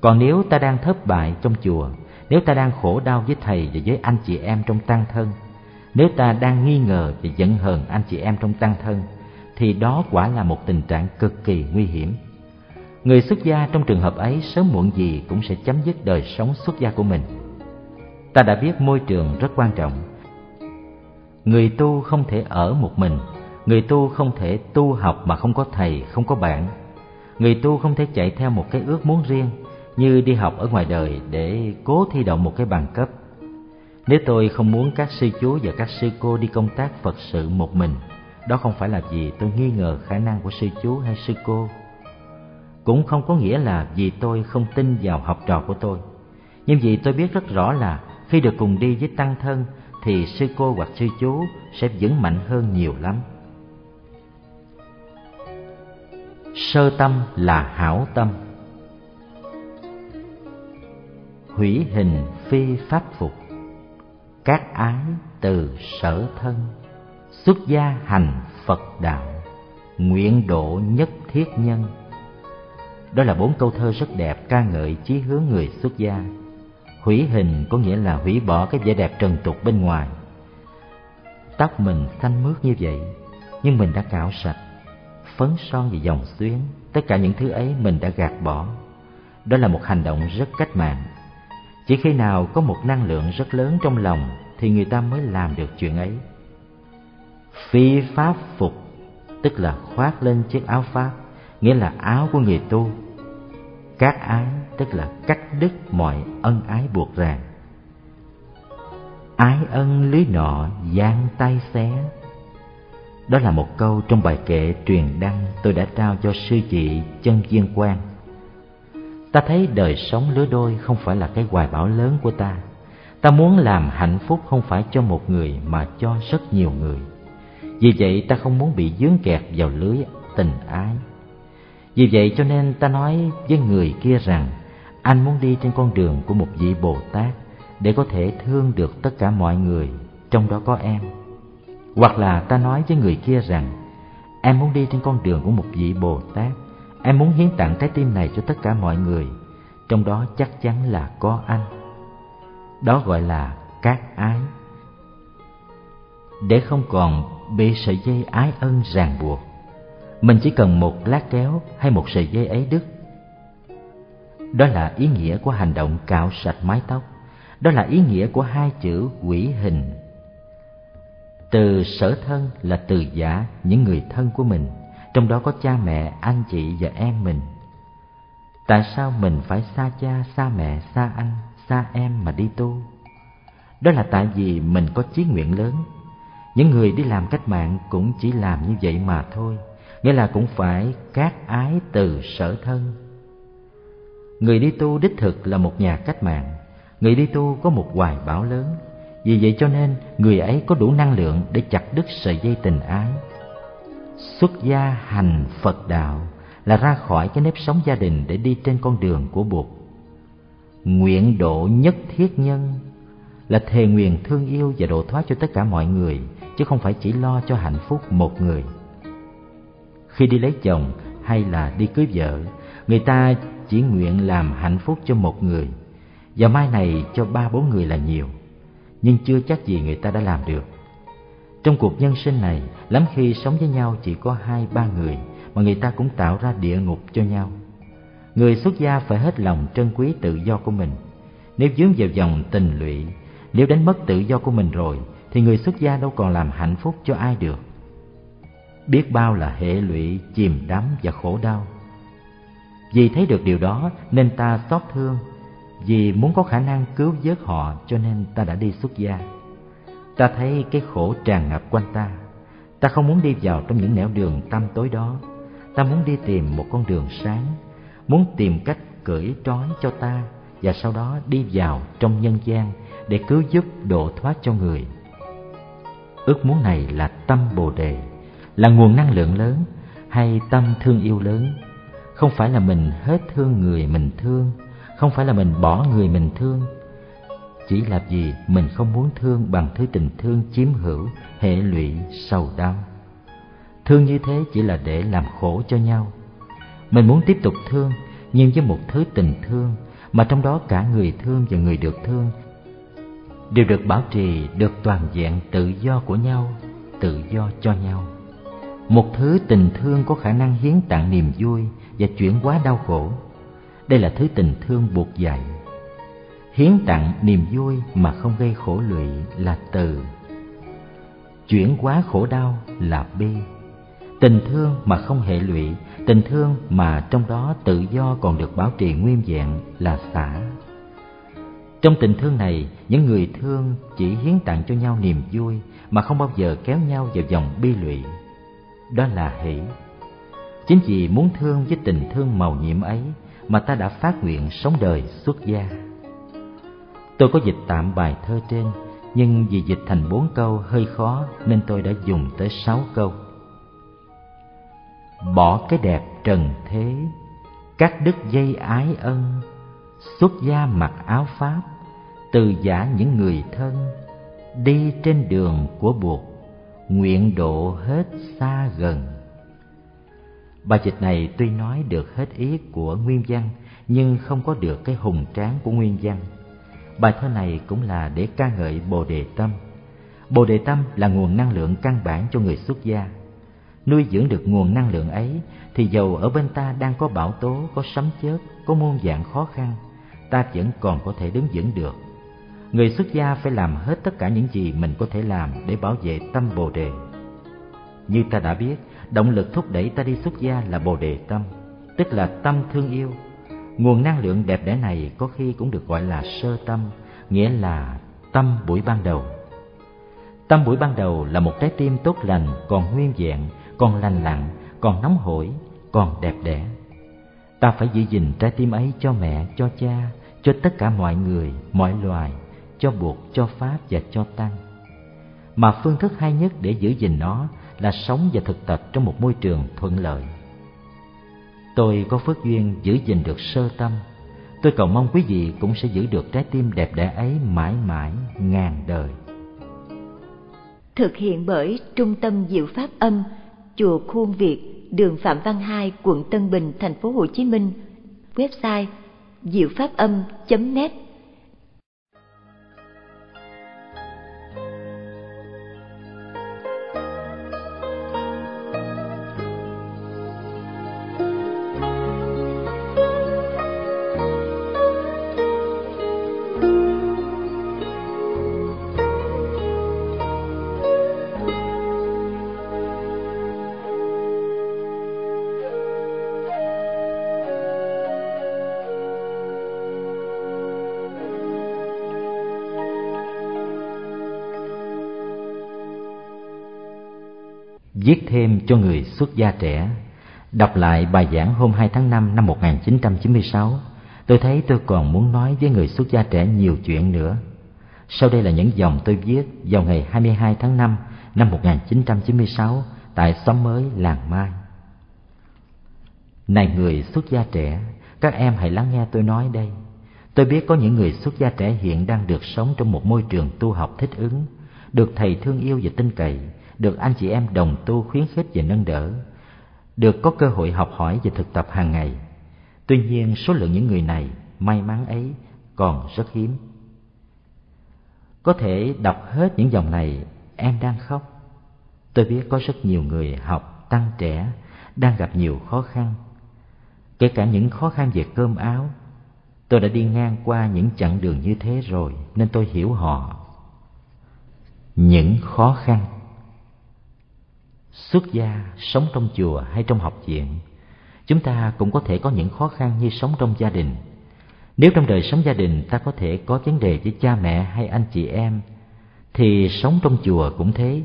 Speaker 1: Còn nếu ta đang thất bại trong chùa, nếu ta đang khổ đau với thầy và với anh chị em trong tăng thân, nếu ta đang nghi ngờ và giận hờn anh chị em trong tăng thân thì đó quả là một tình trạng cực kỳ nguy hiểm. Người xuất gia trong trường hợp ấy sớm muộn gì cũng sẽ chấm dứt đời sống xuất gia của mình. Ta đã biết môi trường rất quan trọng. Người tu không thể ở một mình người tu không thể tu học mà không có thầy không có bạn người tu không thể chạy theo một cái ước muốn riêng như đi học ở ngoài đời để cố thi đậu một cái bằng cấp nếu tôi không muốn các sư chú và các sư cô đi công tác Phật sự một mình, đó không phải là vì tôi nghi ngờ khả năng của sư chú hay sư cô. Cũng không có nghĩa là vì tôi không tin vào học trò của tôi. Nhưng vì tôi biết rất rõ là khi được cùng đi với tăng thân thì sư cô hoặc sư chú sẽ vững mạnh hơn nhiều lắm. Sơ tâm là hảo tâm. Hủy hình phi pháp phục. Các ái từ sở thân. Xuất gia hành phật đạo. Nguyện độ nhất thiết nhân. Đó là bốn câu thơ rất đẹp ca ngợi chí hướng người xuất gia. Hủy hình có nghĩa là hủy bỏ cái vẻ đẹp trần tục bên ngoài. Tóc mình xanh mướt như vậy, nhưng mình đã cạo sạch phấn son và dòng xuyến. Tất cả những thứ ấy mình đã gạt bỏ. Đó là một hành động rất cách mạng. Chỉ khi nào có một năng lượng rất lớn trong lòng thì người ta mới làm được chuyện ấy. Phi pháp phục, tức là khoác lên chiếc áo pháp, nghĩa là áo của người tu. Các ái, tức là cắt đứt mọi ân ái buộc ràng. Ái ân lưới nọ giang tay xé đó là một câu trong bài kệ truyền đăng tôi đã trao cho sư chị chân viên quan ta thấy đời sống lứa đôi không phải là cái hoài bão lớn của ta. Ta muốn làm hạnh phúc không phải cho một người mà cho rất nhiều người. Vì vậy ta không muốn bị dướng kẹt vào lưới tình ái. Vì vậy cho nên ta nói với người kia rằng, anh muốn đi trên con đường của một vị bồ tát để có thể thương được tất cả mọi người, trong đó có em hoặc là ta nói với người kia rằng, em muốn đi trên con đường của một vị bồ tát. Em muốn hiến tặng trái tim này cho tất cả mọi người. Trong đó chắc chắn là có anh. Đó gọi là các ái. Để không còn bị sợi dây ái ân ràng buộc, mình chỉ cần một lát kéo hay một sợi dây ấy đứt. Đó là ý nghĩa của hành động cạo sạch mái tóc. Đó là ý nghĩa của hai chữ quỷ hình từ sở thân là từ giả những người thân của mình, trong đó có cha mẹ, anh chị và em mình. Tại sao mình phải xa cha, xa mẹ, xa anh, xa em mà đi tu? Đó là tại vì mình có chí nguyện lớn. Những người đi làm cách mạng cũng chỉ làm như vậy mà thôi, nghĩa là cũng phải cát ái từ sở thân. Người đi tu đích thực là một nhà cách mạng. Người đi tu có một hoài bão lớn vì vậy cho nên, người ấy có đủ năng lượng để chặt đứt sợi dây tình ái. Xuất gia hành phật đạo là ra khỏi cái nếp sống gia đình để đi trên con đường của Bụt. Nguyện độ nhất thiết nhân là thề nguyện thương yêu và độ thoát cho tất cả mọi người, chứ không phải chỉ lo cho hạnh phúc một người. Khi đi lấy chồng hay là đi cưới vợ, người ta chỉ nguyện làm hạnh phúc cho một người, và mai này cho ba bốn người là nhiều nhưng chưa chắc gì người ta đã làm được. Trong cuộc nhân sinh này, lắm khi sống với nhau chỉ có hai, ba người mà người ta cũng tạo ra địa ngục cho nhau. Người xuất gia phải hết lòng trân quý tự do của mình. Nếu dướng vào dòng tình lụy, nếu đánh mất tự do của mình rồi, thì người xuất gia đâu còn làm hạnh phúc cho ai được. Biết bao là hệ lụy, chìm đắm và khổ đau. Vì thấy được điều đó, nên ta xót thương vì muốn có khả năng cứu vớt họ cho nên ta đã đi xuất gia. Ta thấy cái khổ tràn ngập quanh ta. Ta không muốn đi vào trong những nẻo đường tăm tối đó. Ta muốn đi tìm một con đường sáng, muốn tìm cách cởi trói cho ta và sau đó đi vào trong nhân gian để cứu giúp độ thoát cho người. Ước muốn này là tâm bồ đề, là nguồn năng lượng lớn hay tâm thương yêu lớn? Không phải là mình hết thương người mình thương không phải là mình bỏ người mình thương, chỉ là vì mình không muốn thương bằng thứ tình thương chiếm hữu, hệ lụy, sầu đau. Thương như thế chỉ là để làm khổ cho nhau. Mình muốn tiếp tục thương, nhưng với một thứ tình thương, mà trong đó cả người thương và người được thương, đều được bảo trì được toàn vẹn tự do của nhau, tự do cho nhau. Một thứ tình thương có khả năng hiến tặng niềm vui và chuyển hóa đau khổ đây là thứ tình thương buộc dạy. Hiến tặng niềm vui mà không gây khổ lụy là từ. Chuyển hóa khổ đau là bi tình thương mà không hệ lụy, tình thương mà trong đó tự do còn được bảo trì nguyên vẹn là xả. Trong tình thương này, những người thương chỉ hiến tặng cho nhau niềm vui mà không bao giờ kéo nhau vào vòng bi lụy. Đó là hỷ. Chính vì muốn thương với tình thương màu nhiệm ấy mà ta đã phát nguyện sống đời xuất gia. Tôi có dịch tạm bài thơ trên, nhưng vì dịch thành bốn câu hơi khó nên tôi đã dùng tới sáu câu. Bỏ cái đẹp trần thế, cắt đứt dây ái ân, xuất gia mặc áo pháp, từ giả những người thân, đi trên đường của buộc, nguyện độ hết xa gần bài dịch này tuy nói được hết ý của nguyên văn, nhưng không có được cái hùng tráng của nguyên văn. Bài thơ này cũng là để ca ngợi bồ đề tâm. Bồ đề tâm là nguồn năng lượng căn bản cho người xuất gia. Nuôi dưỡng được nguồn năng lượng ấy, thì dầu ở bên ta đang có bão tố, có sấm chớp, có muôn dạng khó khăn, ta vẫn còn có thể đứng vững được. Người xuất gia phải làm hết tất cả những gì mình có thể làm để bảo vệ tâm bồ đề. Như ta đã biết động lực thúc đẩy ta đi xuất gia là bồ đề tâm, tức là tâm thương yêu. Nguồn năng lượng đẹp đẽ này có khi cũng được gọi là sơ tâm, nghĩa là tâm buổi ban đầu. Tâm buổi ban đầu là một trái tim tốt lành, còn nguyên vẹn, còn lành lặn, còn nóng hổi, còn đẹp đẽ. Ta phải giữ gìn trái tim ấy cho mẹ, cho cha, cho tất cả mọi người, mọi loài, cho buộc, cho pháp và cho tăng. Mà phương thức hay nhất để giữ gìn nó là sống và thực tập trong một môi trường thuận lợi. Tôi có phước duyên giữ gìn được sơ tâm. Tôi cầu mong quý vị cũng sẽ giữ được trái tim đẹp đẽ ấy mãi mãi, ngàn đời.
Speaker 2: Thực hiện bởi trung tâm diệu pháp âm, chùa khuôn việt, đường phạm văn hai, quận tân bình, thành phố hồ chí minh. Website diệu pháp âm net
Speaker 1: viết thêm cho người xuất gia trẻ. Đọc lại bài giảng hôm 2 tháng 5 năm 1996, tôi thấy tôi còn muốn nói với người xuất gia trẻ nhiều chuyện nữa. Sau đây là những dòng tôi viết vào ngày 22 tháng 5 năm 1996 tại xóm mới Làng Mai. Này người xuất gia trẻ, các em hãy lắng nghe tôi nói đây. Tôi biết có những người xuất gia trẻ hiện đang được sống trong một môi trường tu học thích ứng, được thầy thương yêu và tin cậy, được anh chị em đồng tu khuyến khích và nâng đỡ, được có cơ hội học hỏi và thực tập hàng ngày. Tuy nhiên, số lượng những người này may mắn ấy còn rất hiếm. Có thể đọc hết những dòng này, em đang khóc. Tôi biết có rất nhiều người học tăng trẻ đang gặp nhiều khó khăn. Kể cả những khó khăn về cơm áo, tôi đã đi ngang qua những chặng đường như thế rồi nên tôi hiểu họ. Những khó khăn xuất gia, sống trong chùa hay trong học viện, chúng ta cũng có thể có những khó khăn như sống trong gia đình. Nếu trong đời sống gia đình ta có thể có vấn đề với cha mẹ hay anh chị em, thì sống trong chùa cũng thế.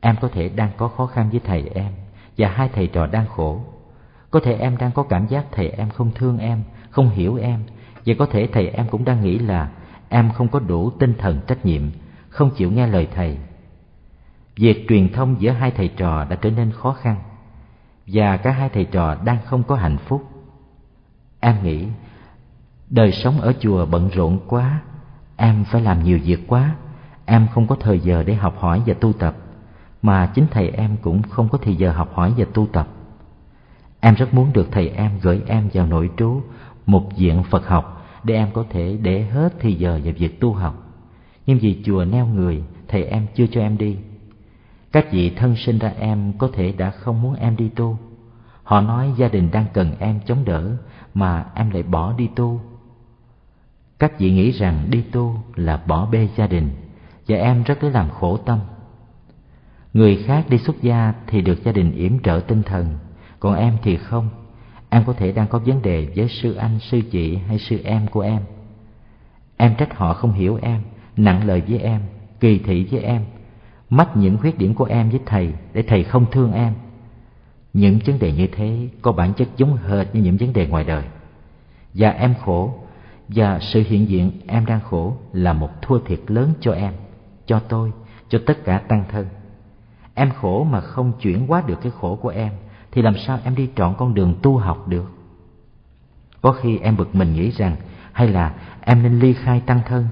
Speaker 1: Em có thể đang có khó khăn với thầy em, và hai thầy trò đang khổ. Có thể em đang có cảm giác thầy em không thương em, không hiểu em, và có thể thầy em cũng đang nghĩ là em không có đủ tinh thần trách nhiệm, không chịu nghe lời thầy việc truyền thông giữa hai thầy trò đã trở nên khó khăn và cả hai thầy trò đang không có hạnh phúc. Em nghĩ đời sống ở chùa bận rộn quá em phải làm nhiều việc quá em không có thời giờ để học hỏi và tu tập mà chính thầy em cũng không có thời giờ học hỏi và tu tập. Em rất muốn được thầy em gửi em vào nội trú một viện phật học để em có thể để hết thời giờ vào việc tu học. Nhưng vì chùa neo người, thầy em chưa cho em đi. Các vị thân sinh ra em có thể đã không muốn em đi tu. Họ nói gia đình đang cần em chống đỡ mà em lại bỏ đi tu. Các vị nghĩ rằng đi tu là bỏ bê gia đình và em rất lấy làm khổ tâm. Người khác đi xuất gia thì được gia đình yểm trợ tinh thần, còn em thì không. Em có thể đang có vấn đề với sư anh, sư chị hay sư em của em. Em trách họ không hiểu em, nặng lời với em, kỳ thị với em, mách những khuyết điểm của em với thầy để thầy không thương em. Những vấn đề như thế có bản chất giống hệt như những vấn đề ngoài đời. Và em khổ, và sự hiện diện em đang khổ là một thua thiệt lớn cho em, cho tôi, cho tất cả tăng thân. Em khổ mà không chuyển hóa được cái khổ của em thì làm sao em đi trọn con đường tu học được? Có khi em bực mình nghĩ rằng hay là em nên ly khai tăng thân,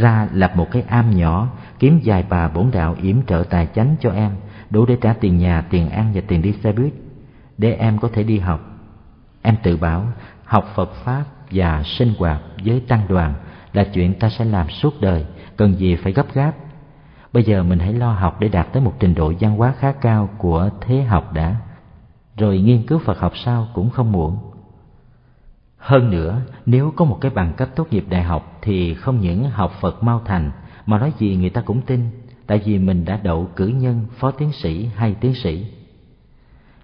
Speaker 1: ra lập một cái am nhỏ, kiếm vài bà bổn đạo yểm trợ tài chánh cho em, đủ để trả tiền nhà, tiền ăn và tiền đi xe buýt, để em có thể đi học. Em tự bảo học Phật Pháp và sinh hoạt với tăng đoàn là chuyện ta sẽ làm suốt đời, cần gì phải gấp gáp. Bây giờ mình hãy lo học để đạt tới một trình độ văn hóa khá cao của thế học đã, rồi nghiên cứu Phật học sau cũng không muộn. Hơn nữa, nếu có một cái bằng cấp tốt nghiệp đại học thì không những học Phật mau thành mà nói gì người ta cũng tin, tại vì mình đã đậu cử nhân, phó tiến sĩ hay tiến sĩ.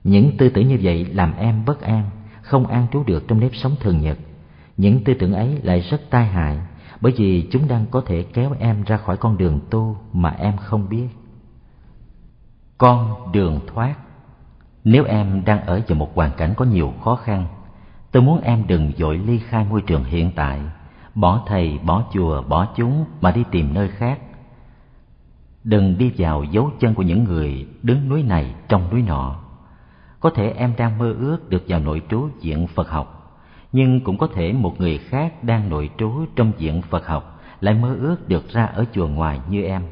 Speaker 1: Những tư tưởng như vậy làm em bất an, không an trú được trong nếp sống thường nhật. Những tư tưởng ấy lại rất tai hại, bởi vì chúng đang có thể kéo em ra khỏi con đường tu mà em không biết. Con đường thoát Nếu em đang ở vào một hoàn cảnh có nhiều khó khăn, tôi muốn em đừng dội ly khai môi trường hiện tại, bỏ thầy, bỏ chùa, bỏ chúng mà đi tìm nơi khác. Đừng đi vào dấu chân của những người đứng núi này trong núi nọ. Có thể em đang mơ ước được vào nội trú diện Phật học nhưng cũng có thể một người khác đang nội trú trong diện Phật học lại mơ ước được ra ở chùa ngoài như em.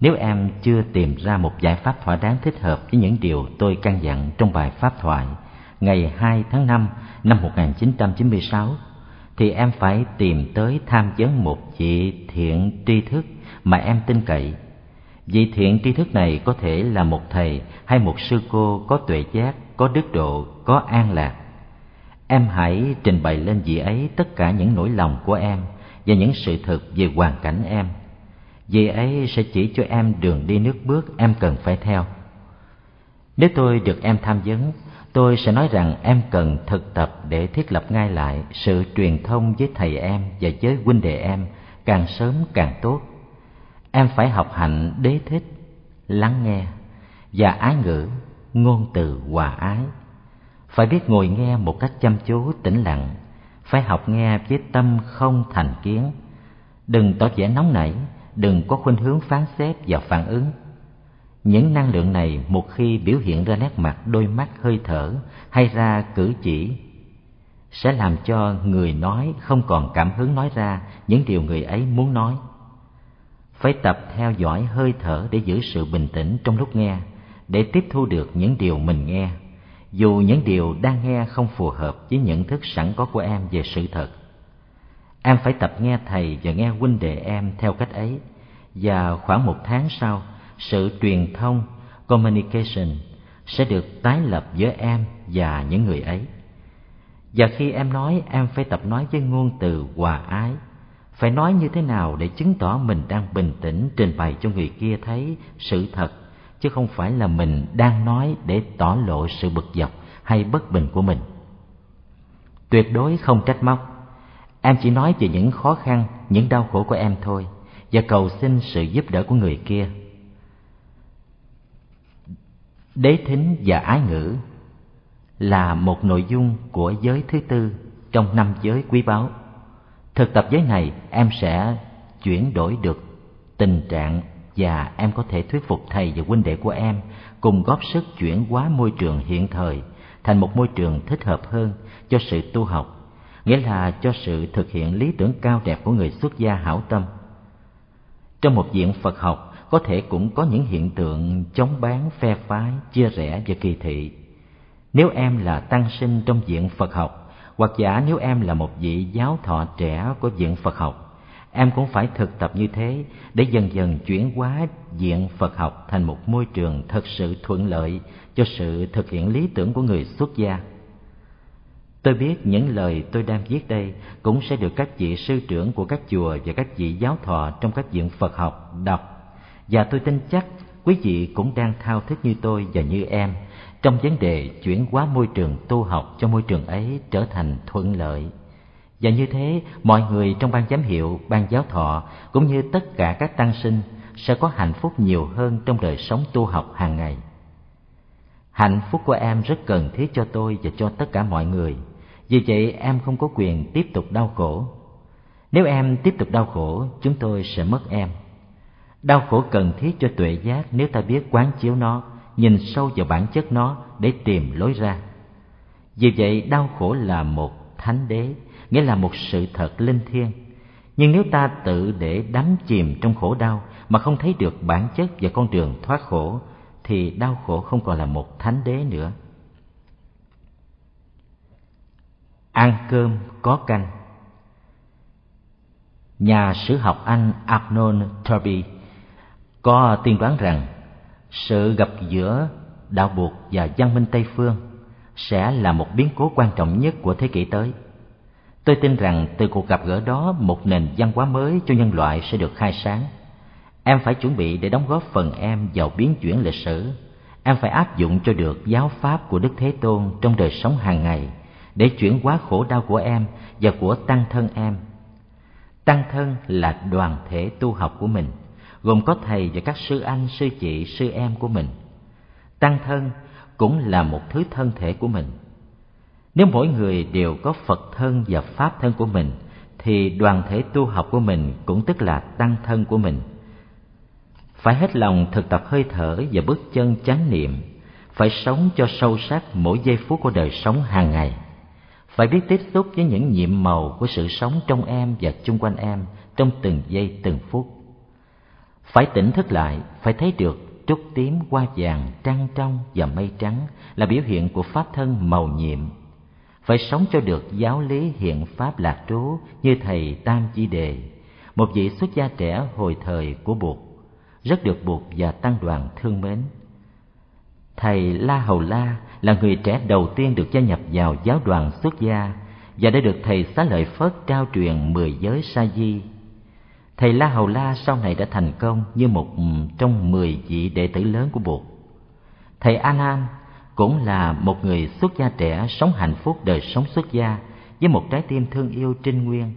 Speaker 1: Nếu em chưa tìm ra một giải pháp thỏa đáng thích hợp với những điều tôi căn dặn trong bài pháp thoại ngày 2 tháng 5 năm 1996, thì em phải tìm tới tham vấn một vị thiện tri thức mà em tin cậy. Vị thiện tri thức này có thể là một thầy hay một sư cô có tuệ giác, có đức độ, có an lạc Em hãy trình bày lên vị ấy tất cả những nỗi lòng của em và những sự thật về hoàn cảnh em. Vị ấy sẽ chỉ cho em đường đi nước bước em cần phải theo. Nếu tôi được em tham vấn, tôi sẽ nói rằng em cần thực tập để thiết lập ngay lại sự truyền thông với thầy em và với huynh đệ em càng sớm càng tốt. Em phải học hạnh đế thích, lắng nghe và ái ngữ, ngôn từ hòa ái. Phải biết ngồi nghe một cách chăm chú tĩnh lặng. Phải học nghe với tâm không thành kiến. Đừng tỏ vẻ nóng nảy đừng có khuynh hướng phán xét và phản ứng những năng lượng này một khi biểu hiện ra nét mặt, đôi mắt hơi thở hay ra cử chỉ, sẽ làm cho người nói không còn cảm hứng nói ra những điều người ấy muốn nói. Phải tập theo dõi hơi thở để giữ sự bình tĩnh trong lúc nghe, để tiếp thu được những điều mình nghe. Dù những điều đang nghe không phù hợp với nhận thức sẵn có của em về sự thật, em phải tập nghe thầy và nghe huynh đệ em theo cách ấy. Và khoảng một tháng sau sự truyền thông, communication sẽ được tái lập giữa em và những người ấy. Và khi em nói, em phải tập nói với ngôn từ hòa ái. Phải nói như thế nào để chứng tỏ mình đang bình tĩnh trình bày cho người kia thấy sự thật, chứ không phải là mình đang nói để tỏ lộ sự bực dọc hay bất bình của mình. Tuyệt đối không trách móc. Em chỉ nói về những khó khăn, những đau khổ của em thôi, và cầu xin sự giúp đỡ của người kia đế thính và ái ngữ là một nội dung của giới thứ tư trong năm giới quý báu thực tập giới này em sẽ chuyển đổi được tình trạng và em có thể thuyết phục thầy và huynh đệ của em cùng góp sức chuyển hóa môi trường hiện thời thành một môi trường thích hợp hơn cho sự tu học, nghĩa là cho sự thực hiện lý tưởng cao đẹp của người xuất gia hảo tâm. Trong một diện Phật học có thể cũng có những hiện tượng chống bán, phe phái, chia rẽ và kỳ thị. Nếu em là tăng sinh trong diện Phật học, hoặc giả nếu em là một vị giáo thọ trẻ của diện Phật học, em cũng phải thực tập như thế để dần dần chuyển hóa diện Phật học thành một môi trường thật sự thuận lợi cho sự thực hiện lý tưởng của người xuất gia. Tôi biết những lời tôi đang viết đây cũng sẽ được các vị sư trưởng của các chùa và các vị giáo thọ trong các viện Phật học đọc và tôi tin chắc quý vị cũng đang thao thức như tôi và như em trong vấn đề chuyển hóa môi trường tu học cho môi trường ấy trở thành thuận lợi. Và như thế, mọi người trong ban giám hiệu, ban giáo thọ cũng như tất cả các tăng sinh sẽ có hạnh phúc nhiều hơn trong đời sống tu học hàng ngày. Hạnh phúc của em rất cần thiết cho tôi và cho tất cả mọi người. Vì vậy em không có quyền tiếp tục đau khổ. Nếu em tiếp tục đau khổ, chúng tôi sẽ mất em. Đau khổ cần thiết cho tuệ giác nếu ta biết quán chiếu nó, nhìn sâu vào bản chất nó để tìm lối ra. Vì vậy đau khổ là một thánh đế, nghĩa là một sự thật linh thiêng. Nhưng nếu ta tự để đắm chìm trong khổ đau mà không thấy được bản chất và con đường thoát khổ, thì đau khổ không còn là một thánh đế nữa. Ăn cơm có canh Nhà sử học Anh Arnold Turby có tiên đoán rằng, sự gặp giữa đạo buộc và văn minh Tây phương sẽ là một biến cố quan trọng nhất của thế kỷ tới. Tôi tin rằng từ cuộc gặp gỡ đó, một nền văn hóa mới cho nhân loại sẽ được khai sáng. Em phải chuẩn bị để đóng góp phần em vào biến chuyển lịch sử. Em phải áp dụng cho được giáo pháp của Đức Thế Tôn trong đời sống hàng ngày để chuyển hóa khổ đau của em và của tăng thân em. Tăng thân là đoàn thể tu học của mình gồm có thầy và các sư anh, sư chị, sư em của mình. Tăng thân cũng là một thứ thân thể của mình. Nếu mỗi người đều có Phật thân và Pháp thân của mình, thì đoàn thể tu học của mình cũng tức là tăng thân của mình. Phải hết lòng thực tập hơi thở và bước chân chánh niệm, phải sống cho sâu sắc mỗi giây phút của đời sống hàng ngày. Phải biết tiếp xúc với những nhiệm màu của sự sống trong em và chung quanh em trong từng giây từng phút phải tỉnh thức lại, phải thấy được trúc tím hoa vàng trăng trong và mây trắng là biểu hiện của pháp thân màu nhiệm. Phải sống cho được giáo lý hiện pháp lạc trú như thầy tam chi đề, một vị xuất gia trẻ hồi thời của bụt rất được bụt và tăng đoàn thương mến. Thầy la hầu la là người trẻ đầu tiên được gia nhập vào giáo đoàn xuất gia và đã được thầy xá lợi phất trao truyền mười giới sa di. Thầy La Hầu La sau này đã thành công như một trong mười vị đệ tử lớn của Bụt. Thầy A Nan cũng là một người xuất gia trẻ sống hạnh phúc đời sống xuất gia với một trái tim thương yêu trinh nguyên.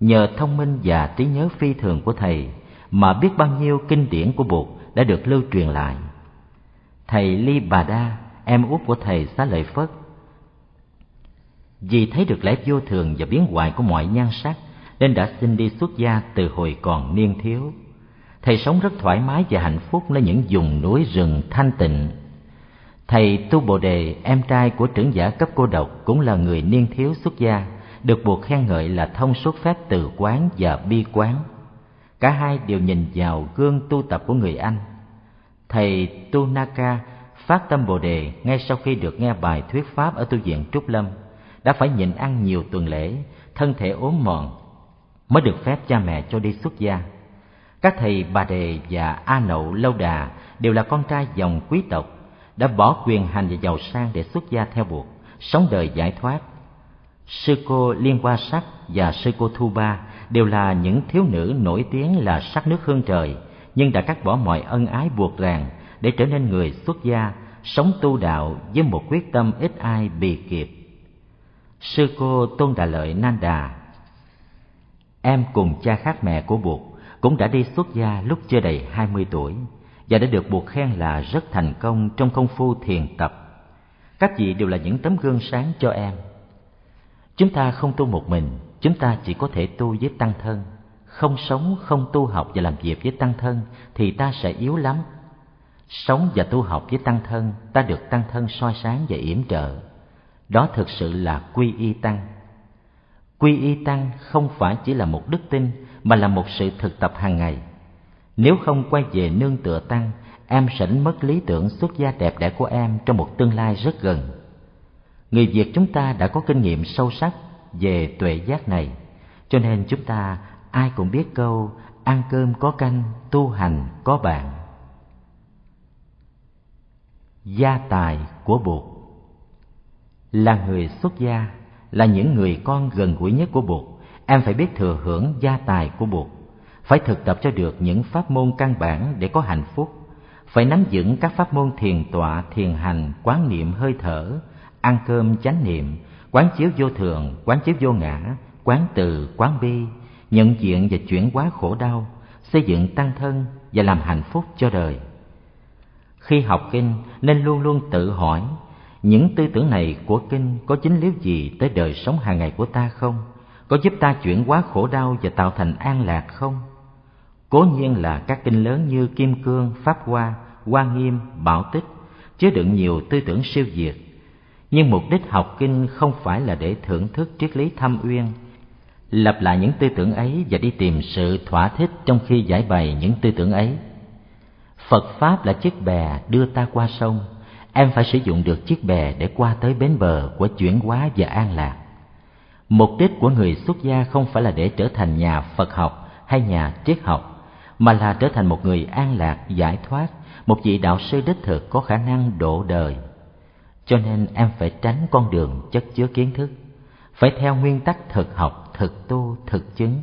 Speaker 1: Nhờ thông minh và trí nhớ phi thường của thầy mà biết bao nhiêu kinh điển của Bụt đã được lưu truyền lại. Thầy Ly Bà Đa, em út của thầy Xá Lợi Phất, vì thấy được lẽ vô thường và biến hoại của mọi nhan sắc nên đã xin đi xuất gia từ hồi còn niên thiếu. Thầy sống rất thoải mái và hạnh phúc nơi những vùng núi rừng thanh tịnh. Thầy Tu Bồ Đề, em trai của trưởng giả cấp cô độc cũng là người niên thiếu xuất gia, được buộc khen ngợi là thông suốt phép từ quán và bi quán. Cả hai đều nhìn vào gương tu tập của người Anh. Thầy Tu Naka phát tâm Bồ Đề ngay sau khi được nghe bài thuyết pháp ở tu viện Trúc Lâm, đã phải nhịn ăn nhiều tuần lễ, thân thể ốm mòn mới được phép cha mẹ cho đi xuất gia. Các thầy Bà Đề và A Nậu Lâu Đà đều là con trai dòng quý tộc, đã bỏ quyền hành và giàu sang để xuất gia theo buộc, sống đời giải thoát. Sư cô Liên Hoa Sắc và sư cô Thu Ba đều là những thiếu nữ nổi tiếng là sắc nước hương trời, nhưng đã cắt bỏ mọi ân ái buộc ràng để trở nên người xuất gia, sống tu đạo với một quyết tâm ít ai bì kịp. Sư cô Tôn Đà Lợi Nan Đà Em cùng cha khác mẹ của Bụt cũng đã đi xuất gia lúc chưa đầy hai mươi tuổi và đã được Bụt khen là rất thành công trong công phu thiền tập. Các vị đều là những tấm gương sáng cho em. Chúng ta không tu một mình, chúng ta chỉ có thể tu với tăng thân. Không sống, không tu học và làm việc với tăng thân thì ta sẽ yếu lắm. Sống và tu học với tăng thân, ta được tăng thân soi sáng và yểm trợ. Đó thực sự là quy y tăng Quy y tăng không phải chỉ là một đức tin mà là một sự thực tập hàng ngày. Nếu không quay về nương tựa tăng, em sẽ đánh mất lý tưởng xuất gia đẹp đẽ của em trong một tương lai rất gần. Người Việt chúng ta đã có kinh nghiệm sâu sắc về tuệ giác này, cho nên chúng ta ai cũng biết câu ăn cơm có canh, tu hành có bạn. Gia tài của Bụt Là người xuất gia, là những người con gần gũi nhất của Bụt, em phải biết thừa hưởng gia tài của Bụt, phải thực tập cho được những pháp môn căn bản để có hạnh phúc, phải nắm vững các pháp môn thiền tọa, thiền hành, quán niệm hơi thở, ăn cơm chánh niệm, quán chiếu vô thường, quán chiếu vô ngã, quán từ, quán bi, nhận diện và chuyển hóa khổ đau, xây dựng tăng thân và làm hạnh phúc cho đời. Khi học kinh nên luôn luôn tự hỏi những tư tưởng này của kinh có chính liếu gì tới đời sống hàng ngày của ta không? Có giúp ta chuyển hóa khổ đau và tạo thành an lạc không? Cố nhiên là các kinh lớn như Kim Cương, Pháp Hoa, Hoa Nghiêm, Bảo Tích chứa đựng nhiều tư tưởng siêu việt. Nhưng mục đích học kinh không phải là để thưởng thức triết lý thâm uyên, lặp lại những tư tưởng ấy và đi tìm sự thỏa thích trong khi giải bày những tư tưởng ấy. Phật Pháp là chiếc bè đưa ta qua sông, em phải sử dụng được chiếc bè để qua tới bến bờ của chuyển hóa và an lạc. Mục đích của người xuất gia không phải là để trở thành nhà Phật học hay nhà triết học, mà là trở thành một người an lạc, giải thoát, một vị đạo sư đích thực có khả năng độ đời. Cho nên em phải tránh con đường chất chứa kiến thức, phải theo nguyên tắc thực học, thực tu, thực chứng.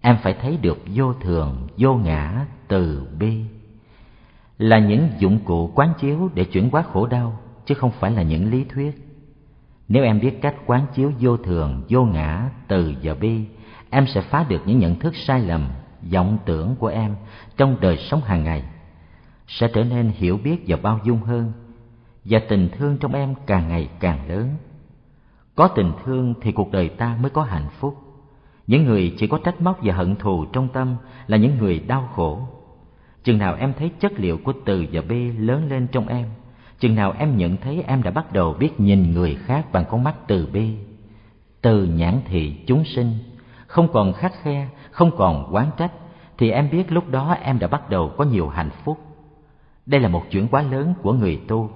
Speaker 1: Em phải thấy được vô thường, vô ngã, từ bi là những dụng cụ quán chiếu để chuyển hóa khổ đau, chứ không phải là những lý thuyết. Nếu em biết cách quán chiếu vô thường, vô ngã, từ và bi, em sẽ phá được những nhận thức sai lầm, vọng tưởng của em trong đời sống hàng ngày. Sẽ trở nên hiểu biết và bao dung hơn, và tình thương trong em càng ngày càng lớn. Có tình thương thì cuộc đời ta mới có hạnh phúc. Những người chỉ có trách móc và hận thù trong tâm là những người đau khổ chừng nào em thấy chất liệu của từ và b lớn lên trong em, chừng nào em nhận thấy em đã bắt đầu biết nhìn người khác bằng con mắt từ bi từ nhãn thị chúng sinh, không còn khắc khe, không còn quán trách, thì em biết lúc đó em đã bắt đầu có nhiều hạnh phúc. Đây là một chuyển hóa lớn của người tu.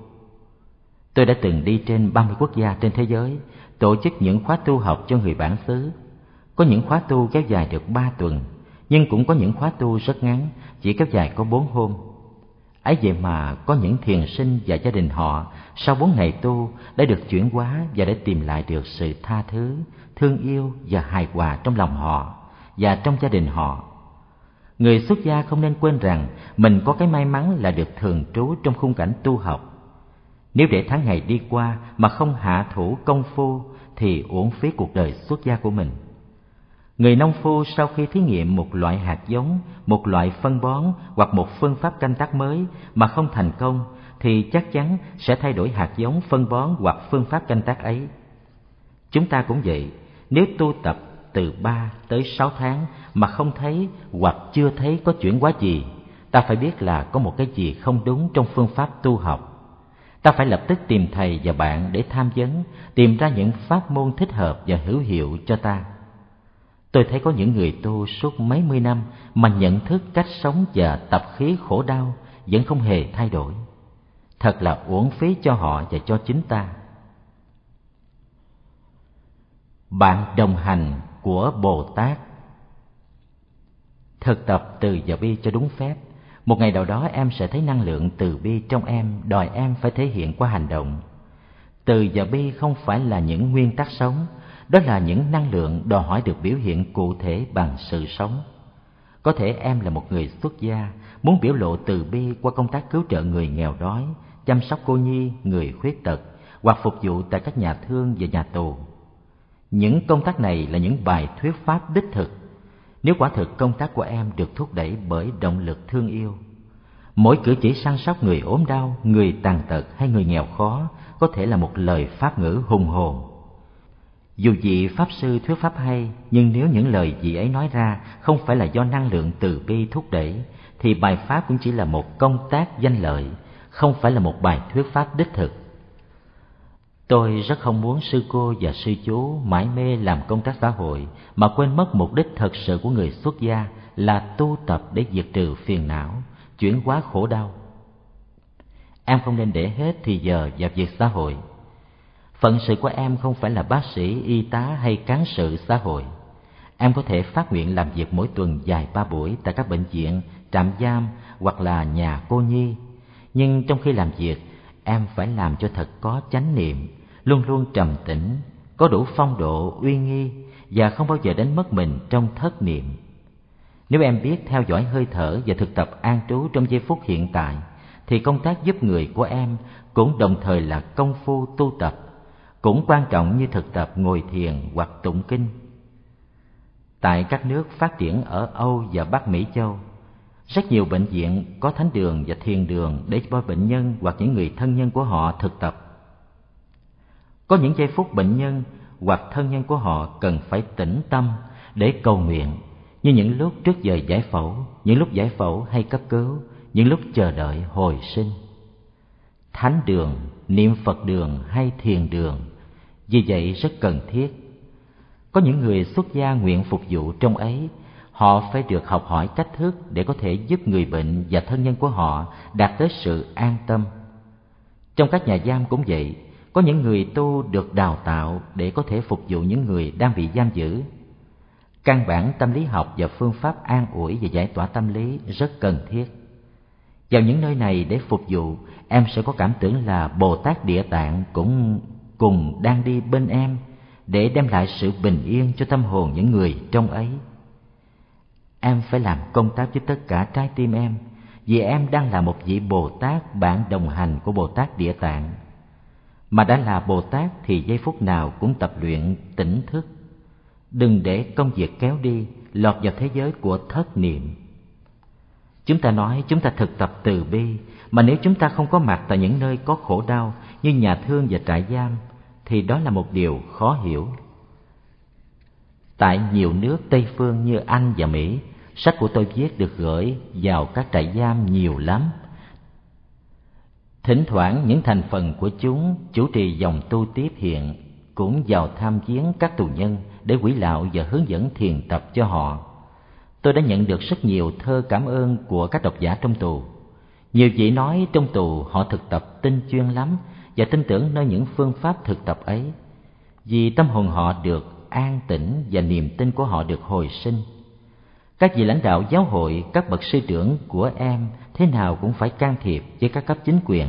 Speaker 1: Tôi đã từng đi trên ba mươi quốc gia trên thế giới, tổ chức những khóa tu học cho người bản xứ. Có những khóa tu kéo dài được ba tuần, nhưng cũng có những khóa tu rất ngắn chỉ kéo dài có bốn hôm. Ấy vậy mà có những thiền sinh và gia đình họ sau bốn ngày tu đã được chuyển hóa và đã tìm lại được sự tha thứ, thương yêu và hài hòa trong lòng họ và trong gia đình họ. Người xuất gia không nên quên rằng mình có cái may mắn là được thường trú trong khung cảnh tu học. Nếu để tháng ngày đi qua mà không hạ thủ công phu thì uổng phí cuộc đời xuất gia của mình. Người nông phu sau khi thí nghiệm một loại hạt giống, một loại phân bón hoặc một phương pháp canh tác mới mà không thành công thì chắc chắn sẽ thay đổi hạt giống, phân bón hoặc phương pháp canh tác ấy. Chúng ta cũng vậy, nếu tu tập từ ba tới sáu tháng mà không thấy hoặc chưa thấy có chuyển hóa gì, ta phải biết là có một cái gì không đúng trong phương pháp tu học. Ta phải lập tức tìm thầy và bạn để tham vấn, tìm ra những pháp môn thích hợp và hữu hiệu cho ta Tôi thấy có những người tu suốt mấy mươi năm mà nhận thức cách sống và tập khí khổ đau vẫn không hề thay đổi. Thật là uổng phí cho họ và cho chính ta. Bạn đồng hành của Bồ Tát Thực tập từ và bi cho đúng phép Một ngày nào đó em sẽ thấy năng lượng từ bi trong em, Đòi em phải thể hiện qua hành động Từ và bi không phải là những nguyên tắc sống đó là những năng lượng đòi hỏi được biểu hiện cụ thể bằng sự sống. Có thể em là một người xuất gia, muốn biểu lộ từ bi qua công tác cứu trợ người nghèo đói, chăm sóc cô nhi, người khuyết tật, hoặc phục vụ tại các nhà thương và nhà tù. Những công tác này là những bài thuyết pháp đích thực. Nếu quả thực công tác của em được thúc đẩy bởi động lực thương yêu, mỗi cử chỉ săn sóc người ốm đau, người tàn tật hay người nghèo khó có thể là một lời pháp ngữ hùng hồn dù vị Pháp Sư thuyết Pháp hay, nhưng nếu những lời vị ấy nói ra không phải là do năng lượng từ bi thúc đẩy, thì bài Pháp cũng chỉ là một công tác danh lợi, không phải là một bài thuyết Pháp đích thực. Tôi rất không muốn sư cô và sư chú mãi mê làm công tác xã hội mà quên mất mục đích thật sự của người xuất gia là tu tập để diệt trừ phiền não, chuyển hóa khổ đau. Em không nên để hết thì giờ vào việc xã hội Phận sự của em không phải là bác sĩ, y tá hay cán sự xã hội. em có thể phát nguyện làm việc mỗi tuần dài ba buổi tại các bệnh viện, trạm giam hoặc là nhà cô nhi. Nhưng trong khi làm việc, em phải làm cho thật có chánh niệm, luôn luôn trầm tĩnh, có đủ phong độ, uy nghi và không bao giờ đánh mất mình trong thất niệm. Nếu em biết theo dõi hơi thở và thực tập an trú trong giây phút hiện tại, thì công tác giúp người của em cũng đồng thời là công phu tu tập, cũng quan trọng như thực tập ngồi thiền hoặc tụng kinh. Tại các nước phát triển ở Âu và Bắc Mỹ Châu, rất nhiều bệnh viện có thánh đường và thiền đường để cho bệnh nhân hoặc những người thân nhân của họ thực tập. Có những giây phút bệnh nhân hoặc thân nhân của họ cần phải tĩnh tâm để cầu nguyện như những lúc trước giờ giải phẫu, những lúc giải phẫu hay cấp cứu, những lúc chờ đợi hồi sinh. Thánh đường, niệm Phật đường hay thiền đường, vì vậy rất cần thiết. Có những người xuất gia nguyện phục vụ trong ấy, họ phải được học hỏi cách thức để có thể giúp người bệnh và thân nhân của họ đạt tới sự an tâm. Trong các nhà giam cũng vậy, có những người tu được đào tạo để có thể phục vụ những người đang bị giam giữ căn bản tâm lý học và phương pháp an ủi và giải tỏa tâm lý rất cần thiết vào những nơi này để phục vụ em sẽ có cảm tưởng là bồ tát địa tạng cũng cùng đang đi bên em để đem lại sự bình yên cho tâm hồn những người trong ấy. Em phải làm công tác với tất cả trái tim em, vì em đang là một vị bồ tát bạn đồng hành của bồ tát địa tạng. Mà đã là bồ tát thì giây phút nào cũng tập luyện tỉnh thức. Đừng để công việc kéo đi, lọt vào thế giới của thất niệm. Chúng ta nói chúng ta thực tập từ bi, mà nếu chúng ta không có mặt tại những nơi có khổ đau như nhà thương và trại giam thì đó là một điều khó hiểu tại nhiều nước tây phương như anh và mỹ, sách của tôi viết được gửi vào các trại giam nhiều lắm thỉnh thoảng những thành phần của chúng chủ trì dòng tu tiếp hiện cũng vào tham viếng các tù nhân để quỷ lạo và hướng dẫn thiền tập cho họ. Tôi đã nhận được rất nhiều thơ cảm ơn của các độc giả trong tù. Nhiều vị nói trong tù họ thực tập tinh chuyên lắm và tin tưởng nơi những phương pháp thực tập ấy. Vì tâm hồn họ được an tĩnh và niềm tin của họ được hồi sinh. Các vị lãnh đạo giáo hội, các bậc sư trưởng của em thế nào cũng phải can thiệp với các cấp chính quyền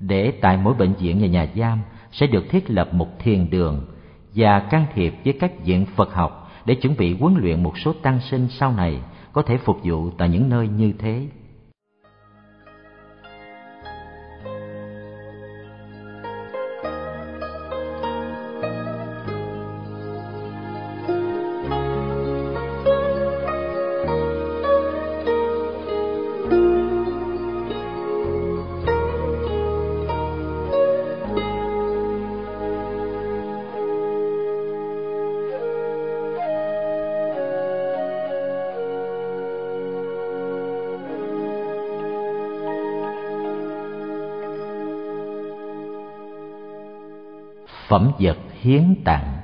Speaker 1: để tại mỗi bệnh viện và nhà giam sẽ được thiết lập một thiền đường và can thiệp với các viện Phật học để chuẩn bị huấn luyện một số tăng sinh sau này có thể phục vụ tại những nơi như thế. Hiến tặng.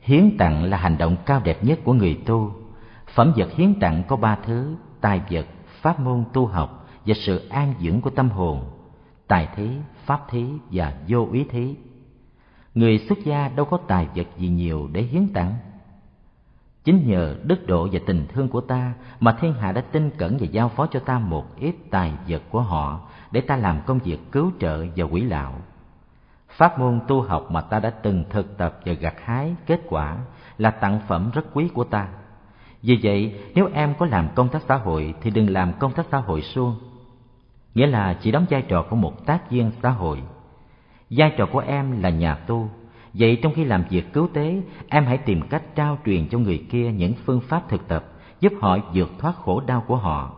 Speaker 1: Hiến tặng là hành động cao đẹp nhất của người tu. Phẩm vật hiến tặng có ba thứ tài vật, pháp môn tu học và sự an dưỡng của tâm hồn, tài thí, pháp thí và vô ý thí. Người xuất gia đâu có tài vật gì nhiều để hiến tặng. Chính nhờ đức độ và tình thương của ta mà thiên hạ đã tin cẩn và giao phó cho ta một ít tài vật của họ để ta làm công việc cứu trợ và quỷ lạo Pháp môn tu học mà ta đã từng thực tập và gặt hái kết quả là tặng phẩm rất quý của ta. Vì vậy, nếu em có làm công tác xã hội thì đừng làm công tác xã hội suông. Nghĩa là chỉ đóng vai trò của một tác viên xã hội. Vai trò của em là nhà tu. Vậy trong khi làm việc cứu tế, em hãy tìm cách trao truyền cho người kia những phương pháp thực tập giúp họ vượt thoát khổ đau của họ.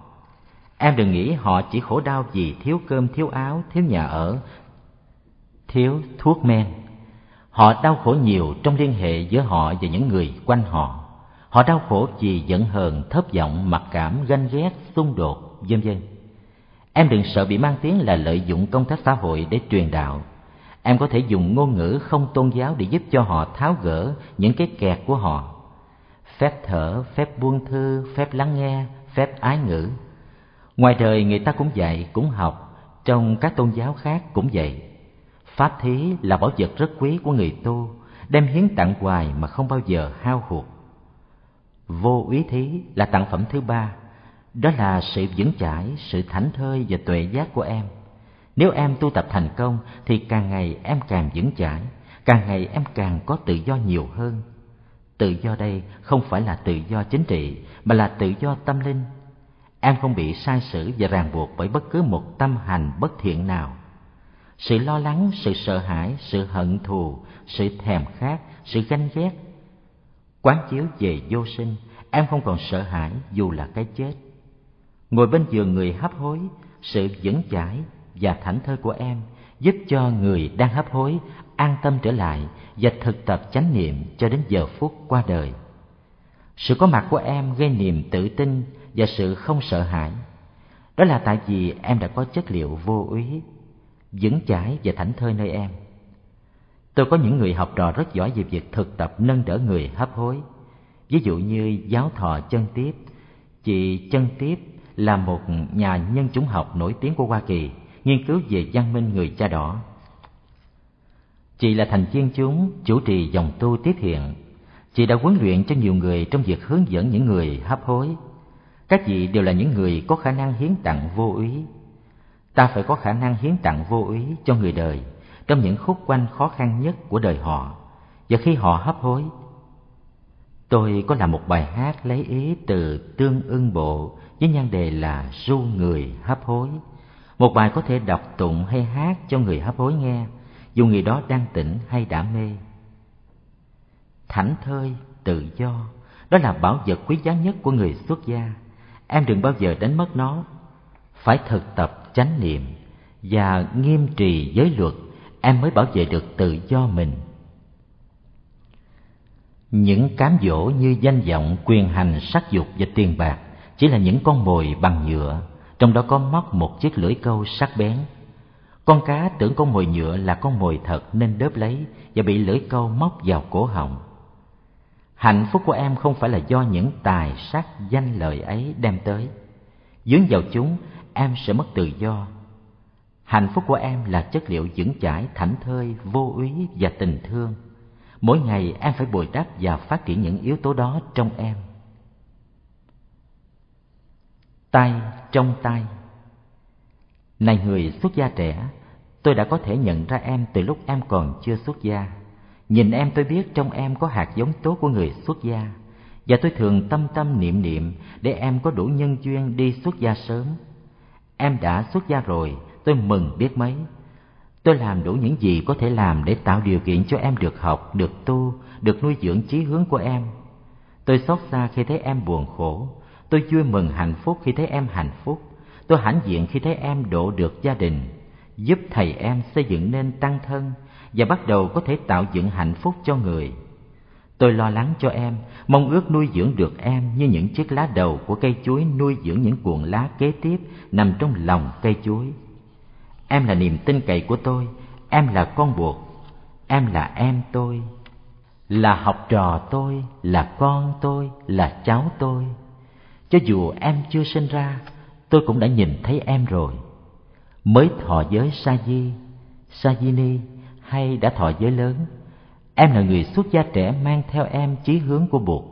Speaker 1: Em đừng nghĩ họ chỉ khổ đau vì thiếu cơm, thiếu áo, thiếu nhà ở, thiếu thuốc men. Họ đau khổ nhiều trong liên hệ giữa họ và những người quanh họ. Họ đau khổ vì giận hờn, thất vọng, mặc cảm, ganh ghét, xung đột, vân vân. Em đừng sợ bị mang tiếng là lợi dụng công tác xã hội để truyền đạo. Em có thể dùng ngôn ngữ không tôn giáo để giúp cho họ tháo gỡ những cái kẹt của họ. Phép thở, phép buông thư, phép lắng nghe, phép ái ngữ. Ngoài đời người ta cũng dạy, cũng học, trong các tôn giáo khác cũng vậy Pháp thí là bảo vật rất quý của người tu, đem hiến tặng hoài mà không bao giờ hao hụt. Vô úy thí là tặng phẩm thứ ba, đó là sự vững chãi, sự thảnh thơi và tuệ giác của em. Nếu em tu tập thành công thì càng ngày em càng vững chãi, càng ngày em càng có tự do nhiều hơn. Tự do đây không phải là tự do chính trị, mà là tự do tâm linh. Em không bị sai sử và ràng buộc bởi bất cứ một tâm hành bất thiện nào. Sự lo lắng, sự sợ hãi, sự hận thù, sự thèm khát, sự ganh ghét. Quán chiếu về vô sinh, em không còn sợ hãi dù là cái chết. Ngồi bên giường người hấp hối, sự vững chãi và thảnh thơi của em giúp cho người đang hấp hối an tâm trở lại và thực tập chánh niệm cho đến giờ phút qua đời. Sự có mặt của em gây niềm tự tin và sự không sợ hãi. Đó là tại vì em đã có chất liệu vô úy, vững chãi và thảnh thơi nơi em. Tôi có những người học trò rất giỏi về việc thực tập nâng đỡ người hấp hối. Ví dụ như giáo thọ chân tiếp, chị chân tiếp là một nhà nhân chủng học nổi tiếng của Hoa Kỳ, nghiên cứu về văn minh người cha đỏ. Chị là thành viên chúng chủ trì dòng tu tiếp hiện. Chị đã huấn luyện cho nhiều người trong việc hướng dẫn những người hấp hối. Các vị đều là những người có khả năng hiến tặng vô úy. Ta phải có khả năng hiến tặng vô úy cho người đời trong những khúc quanh khó khăn nhất của đời họ và khi họ hấp hối. Tôi có làm một bài hát lấy ý từ tương ưng bộ với nhan đề là ru người hấp hối. Một bài có thể đọc tụng hay hát cho người hấp hối nghe dù người đó đang tỉnh hay đã mê. Thảnh thơi, tự do, đó là bảo vật quý giá nhất của người xuất gia. Em đừng bao giờ đánh mất nó. Phải thực tập chánh niệm và nghiêm trì giới luật, em mới bảo vệ được tự do mình. Những cám dỗ như danh vọng, quyền hành, sắc dục và tiền bạc chỉ là những con mồi bằng nhựa, trong đó có móc một chiếc lưỡi câu sắc bén con cá tưởng con mồi nhựa là con mồi thật nên đớp lấy và bị lưỡi câu móc vào cổ họng. Hạnh phúc của em không phải là do những tài sắc danh lợi ấy đem tới. Dướng vào chúng, em sẽ mất tự do. Hạnh phúc của em là chất liệu vững chãi, thảnh thơi, vô úy và tình thương. Mỗi ngày em phải bồi đắp và phát triển những yếu tố đó trong em. Tay trong tay Này người xuất gia trẻ, Tôi đã có thể nhận ra em từ lúc em còn chưa xuất gia. Nhìn em tôi biết trong em có hạt giống tốt của người xuất gia. Và tôi thường tâm tâm niệm niệm để em có đủ nhân duyên đi xuất gia sớm. Em đã xuất gia rồi, tôi mừng biết mấy. Tôi làm đủ những gì có thể làm để tạo điều kiện cho em được học, được tu, được nuôi dưỡng chí hướng của em. Tôi xót xa khi thấy em buồn khổ, tôi vui mừng hạnh phúc khi thấy em hạnh phúc, tôi hãnh diện khi thấy em độ được gia đình, giúp thầy em xây dựng nên tăng thân và bắt đầu có thể tạo dựng hạnh phúc cho người. Tôi lo lắng cho em, mong ước nuôi dưỡng được em như những chiếc lá đầu của cây chuối nuôi dưỡng những cuộn lá kế tiếp nằm trong lòng cây chuối. Em là niềm tin cậy của tôi, em là con buộc, em là em tôi, là học trò tôi, là con tôi, là cháu tôi. Cho dù em chưa sinh ra, tôi cũng đã nhìn thấy em rồi mới thọ giới sa di sa di ni hay đã thọ giới lớn em là người xuất gia trẻ mang theo em chí hướng của bụt.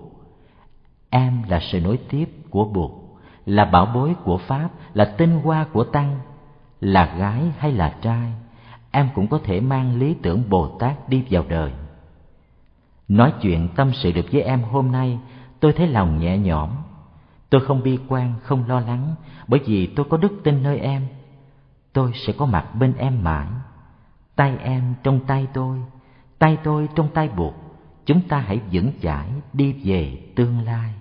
Speaker 1: Em là sự nối tiếp của bụt, là bảo bối của pháp, là tinh hoa của tăng, là gái hay là trai, em cũng có thể mang lý tưởng bồ tát đi vào đời. Nói chuyện tâm sự được với em hôm nay, tôi thấy lòng nhẹ nhõm. Tôi không bi quan, không lo lắng, bởi vì tôi có đức tin nơi em. Tôi sẽ có mặt bên em mãi. Tay em trong tay tôi tay tôi trong tay buộc chúng ta hãy vững chãi đi về tương lai.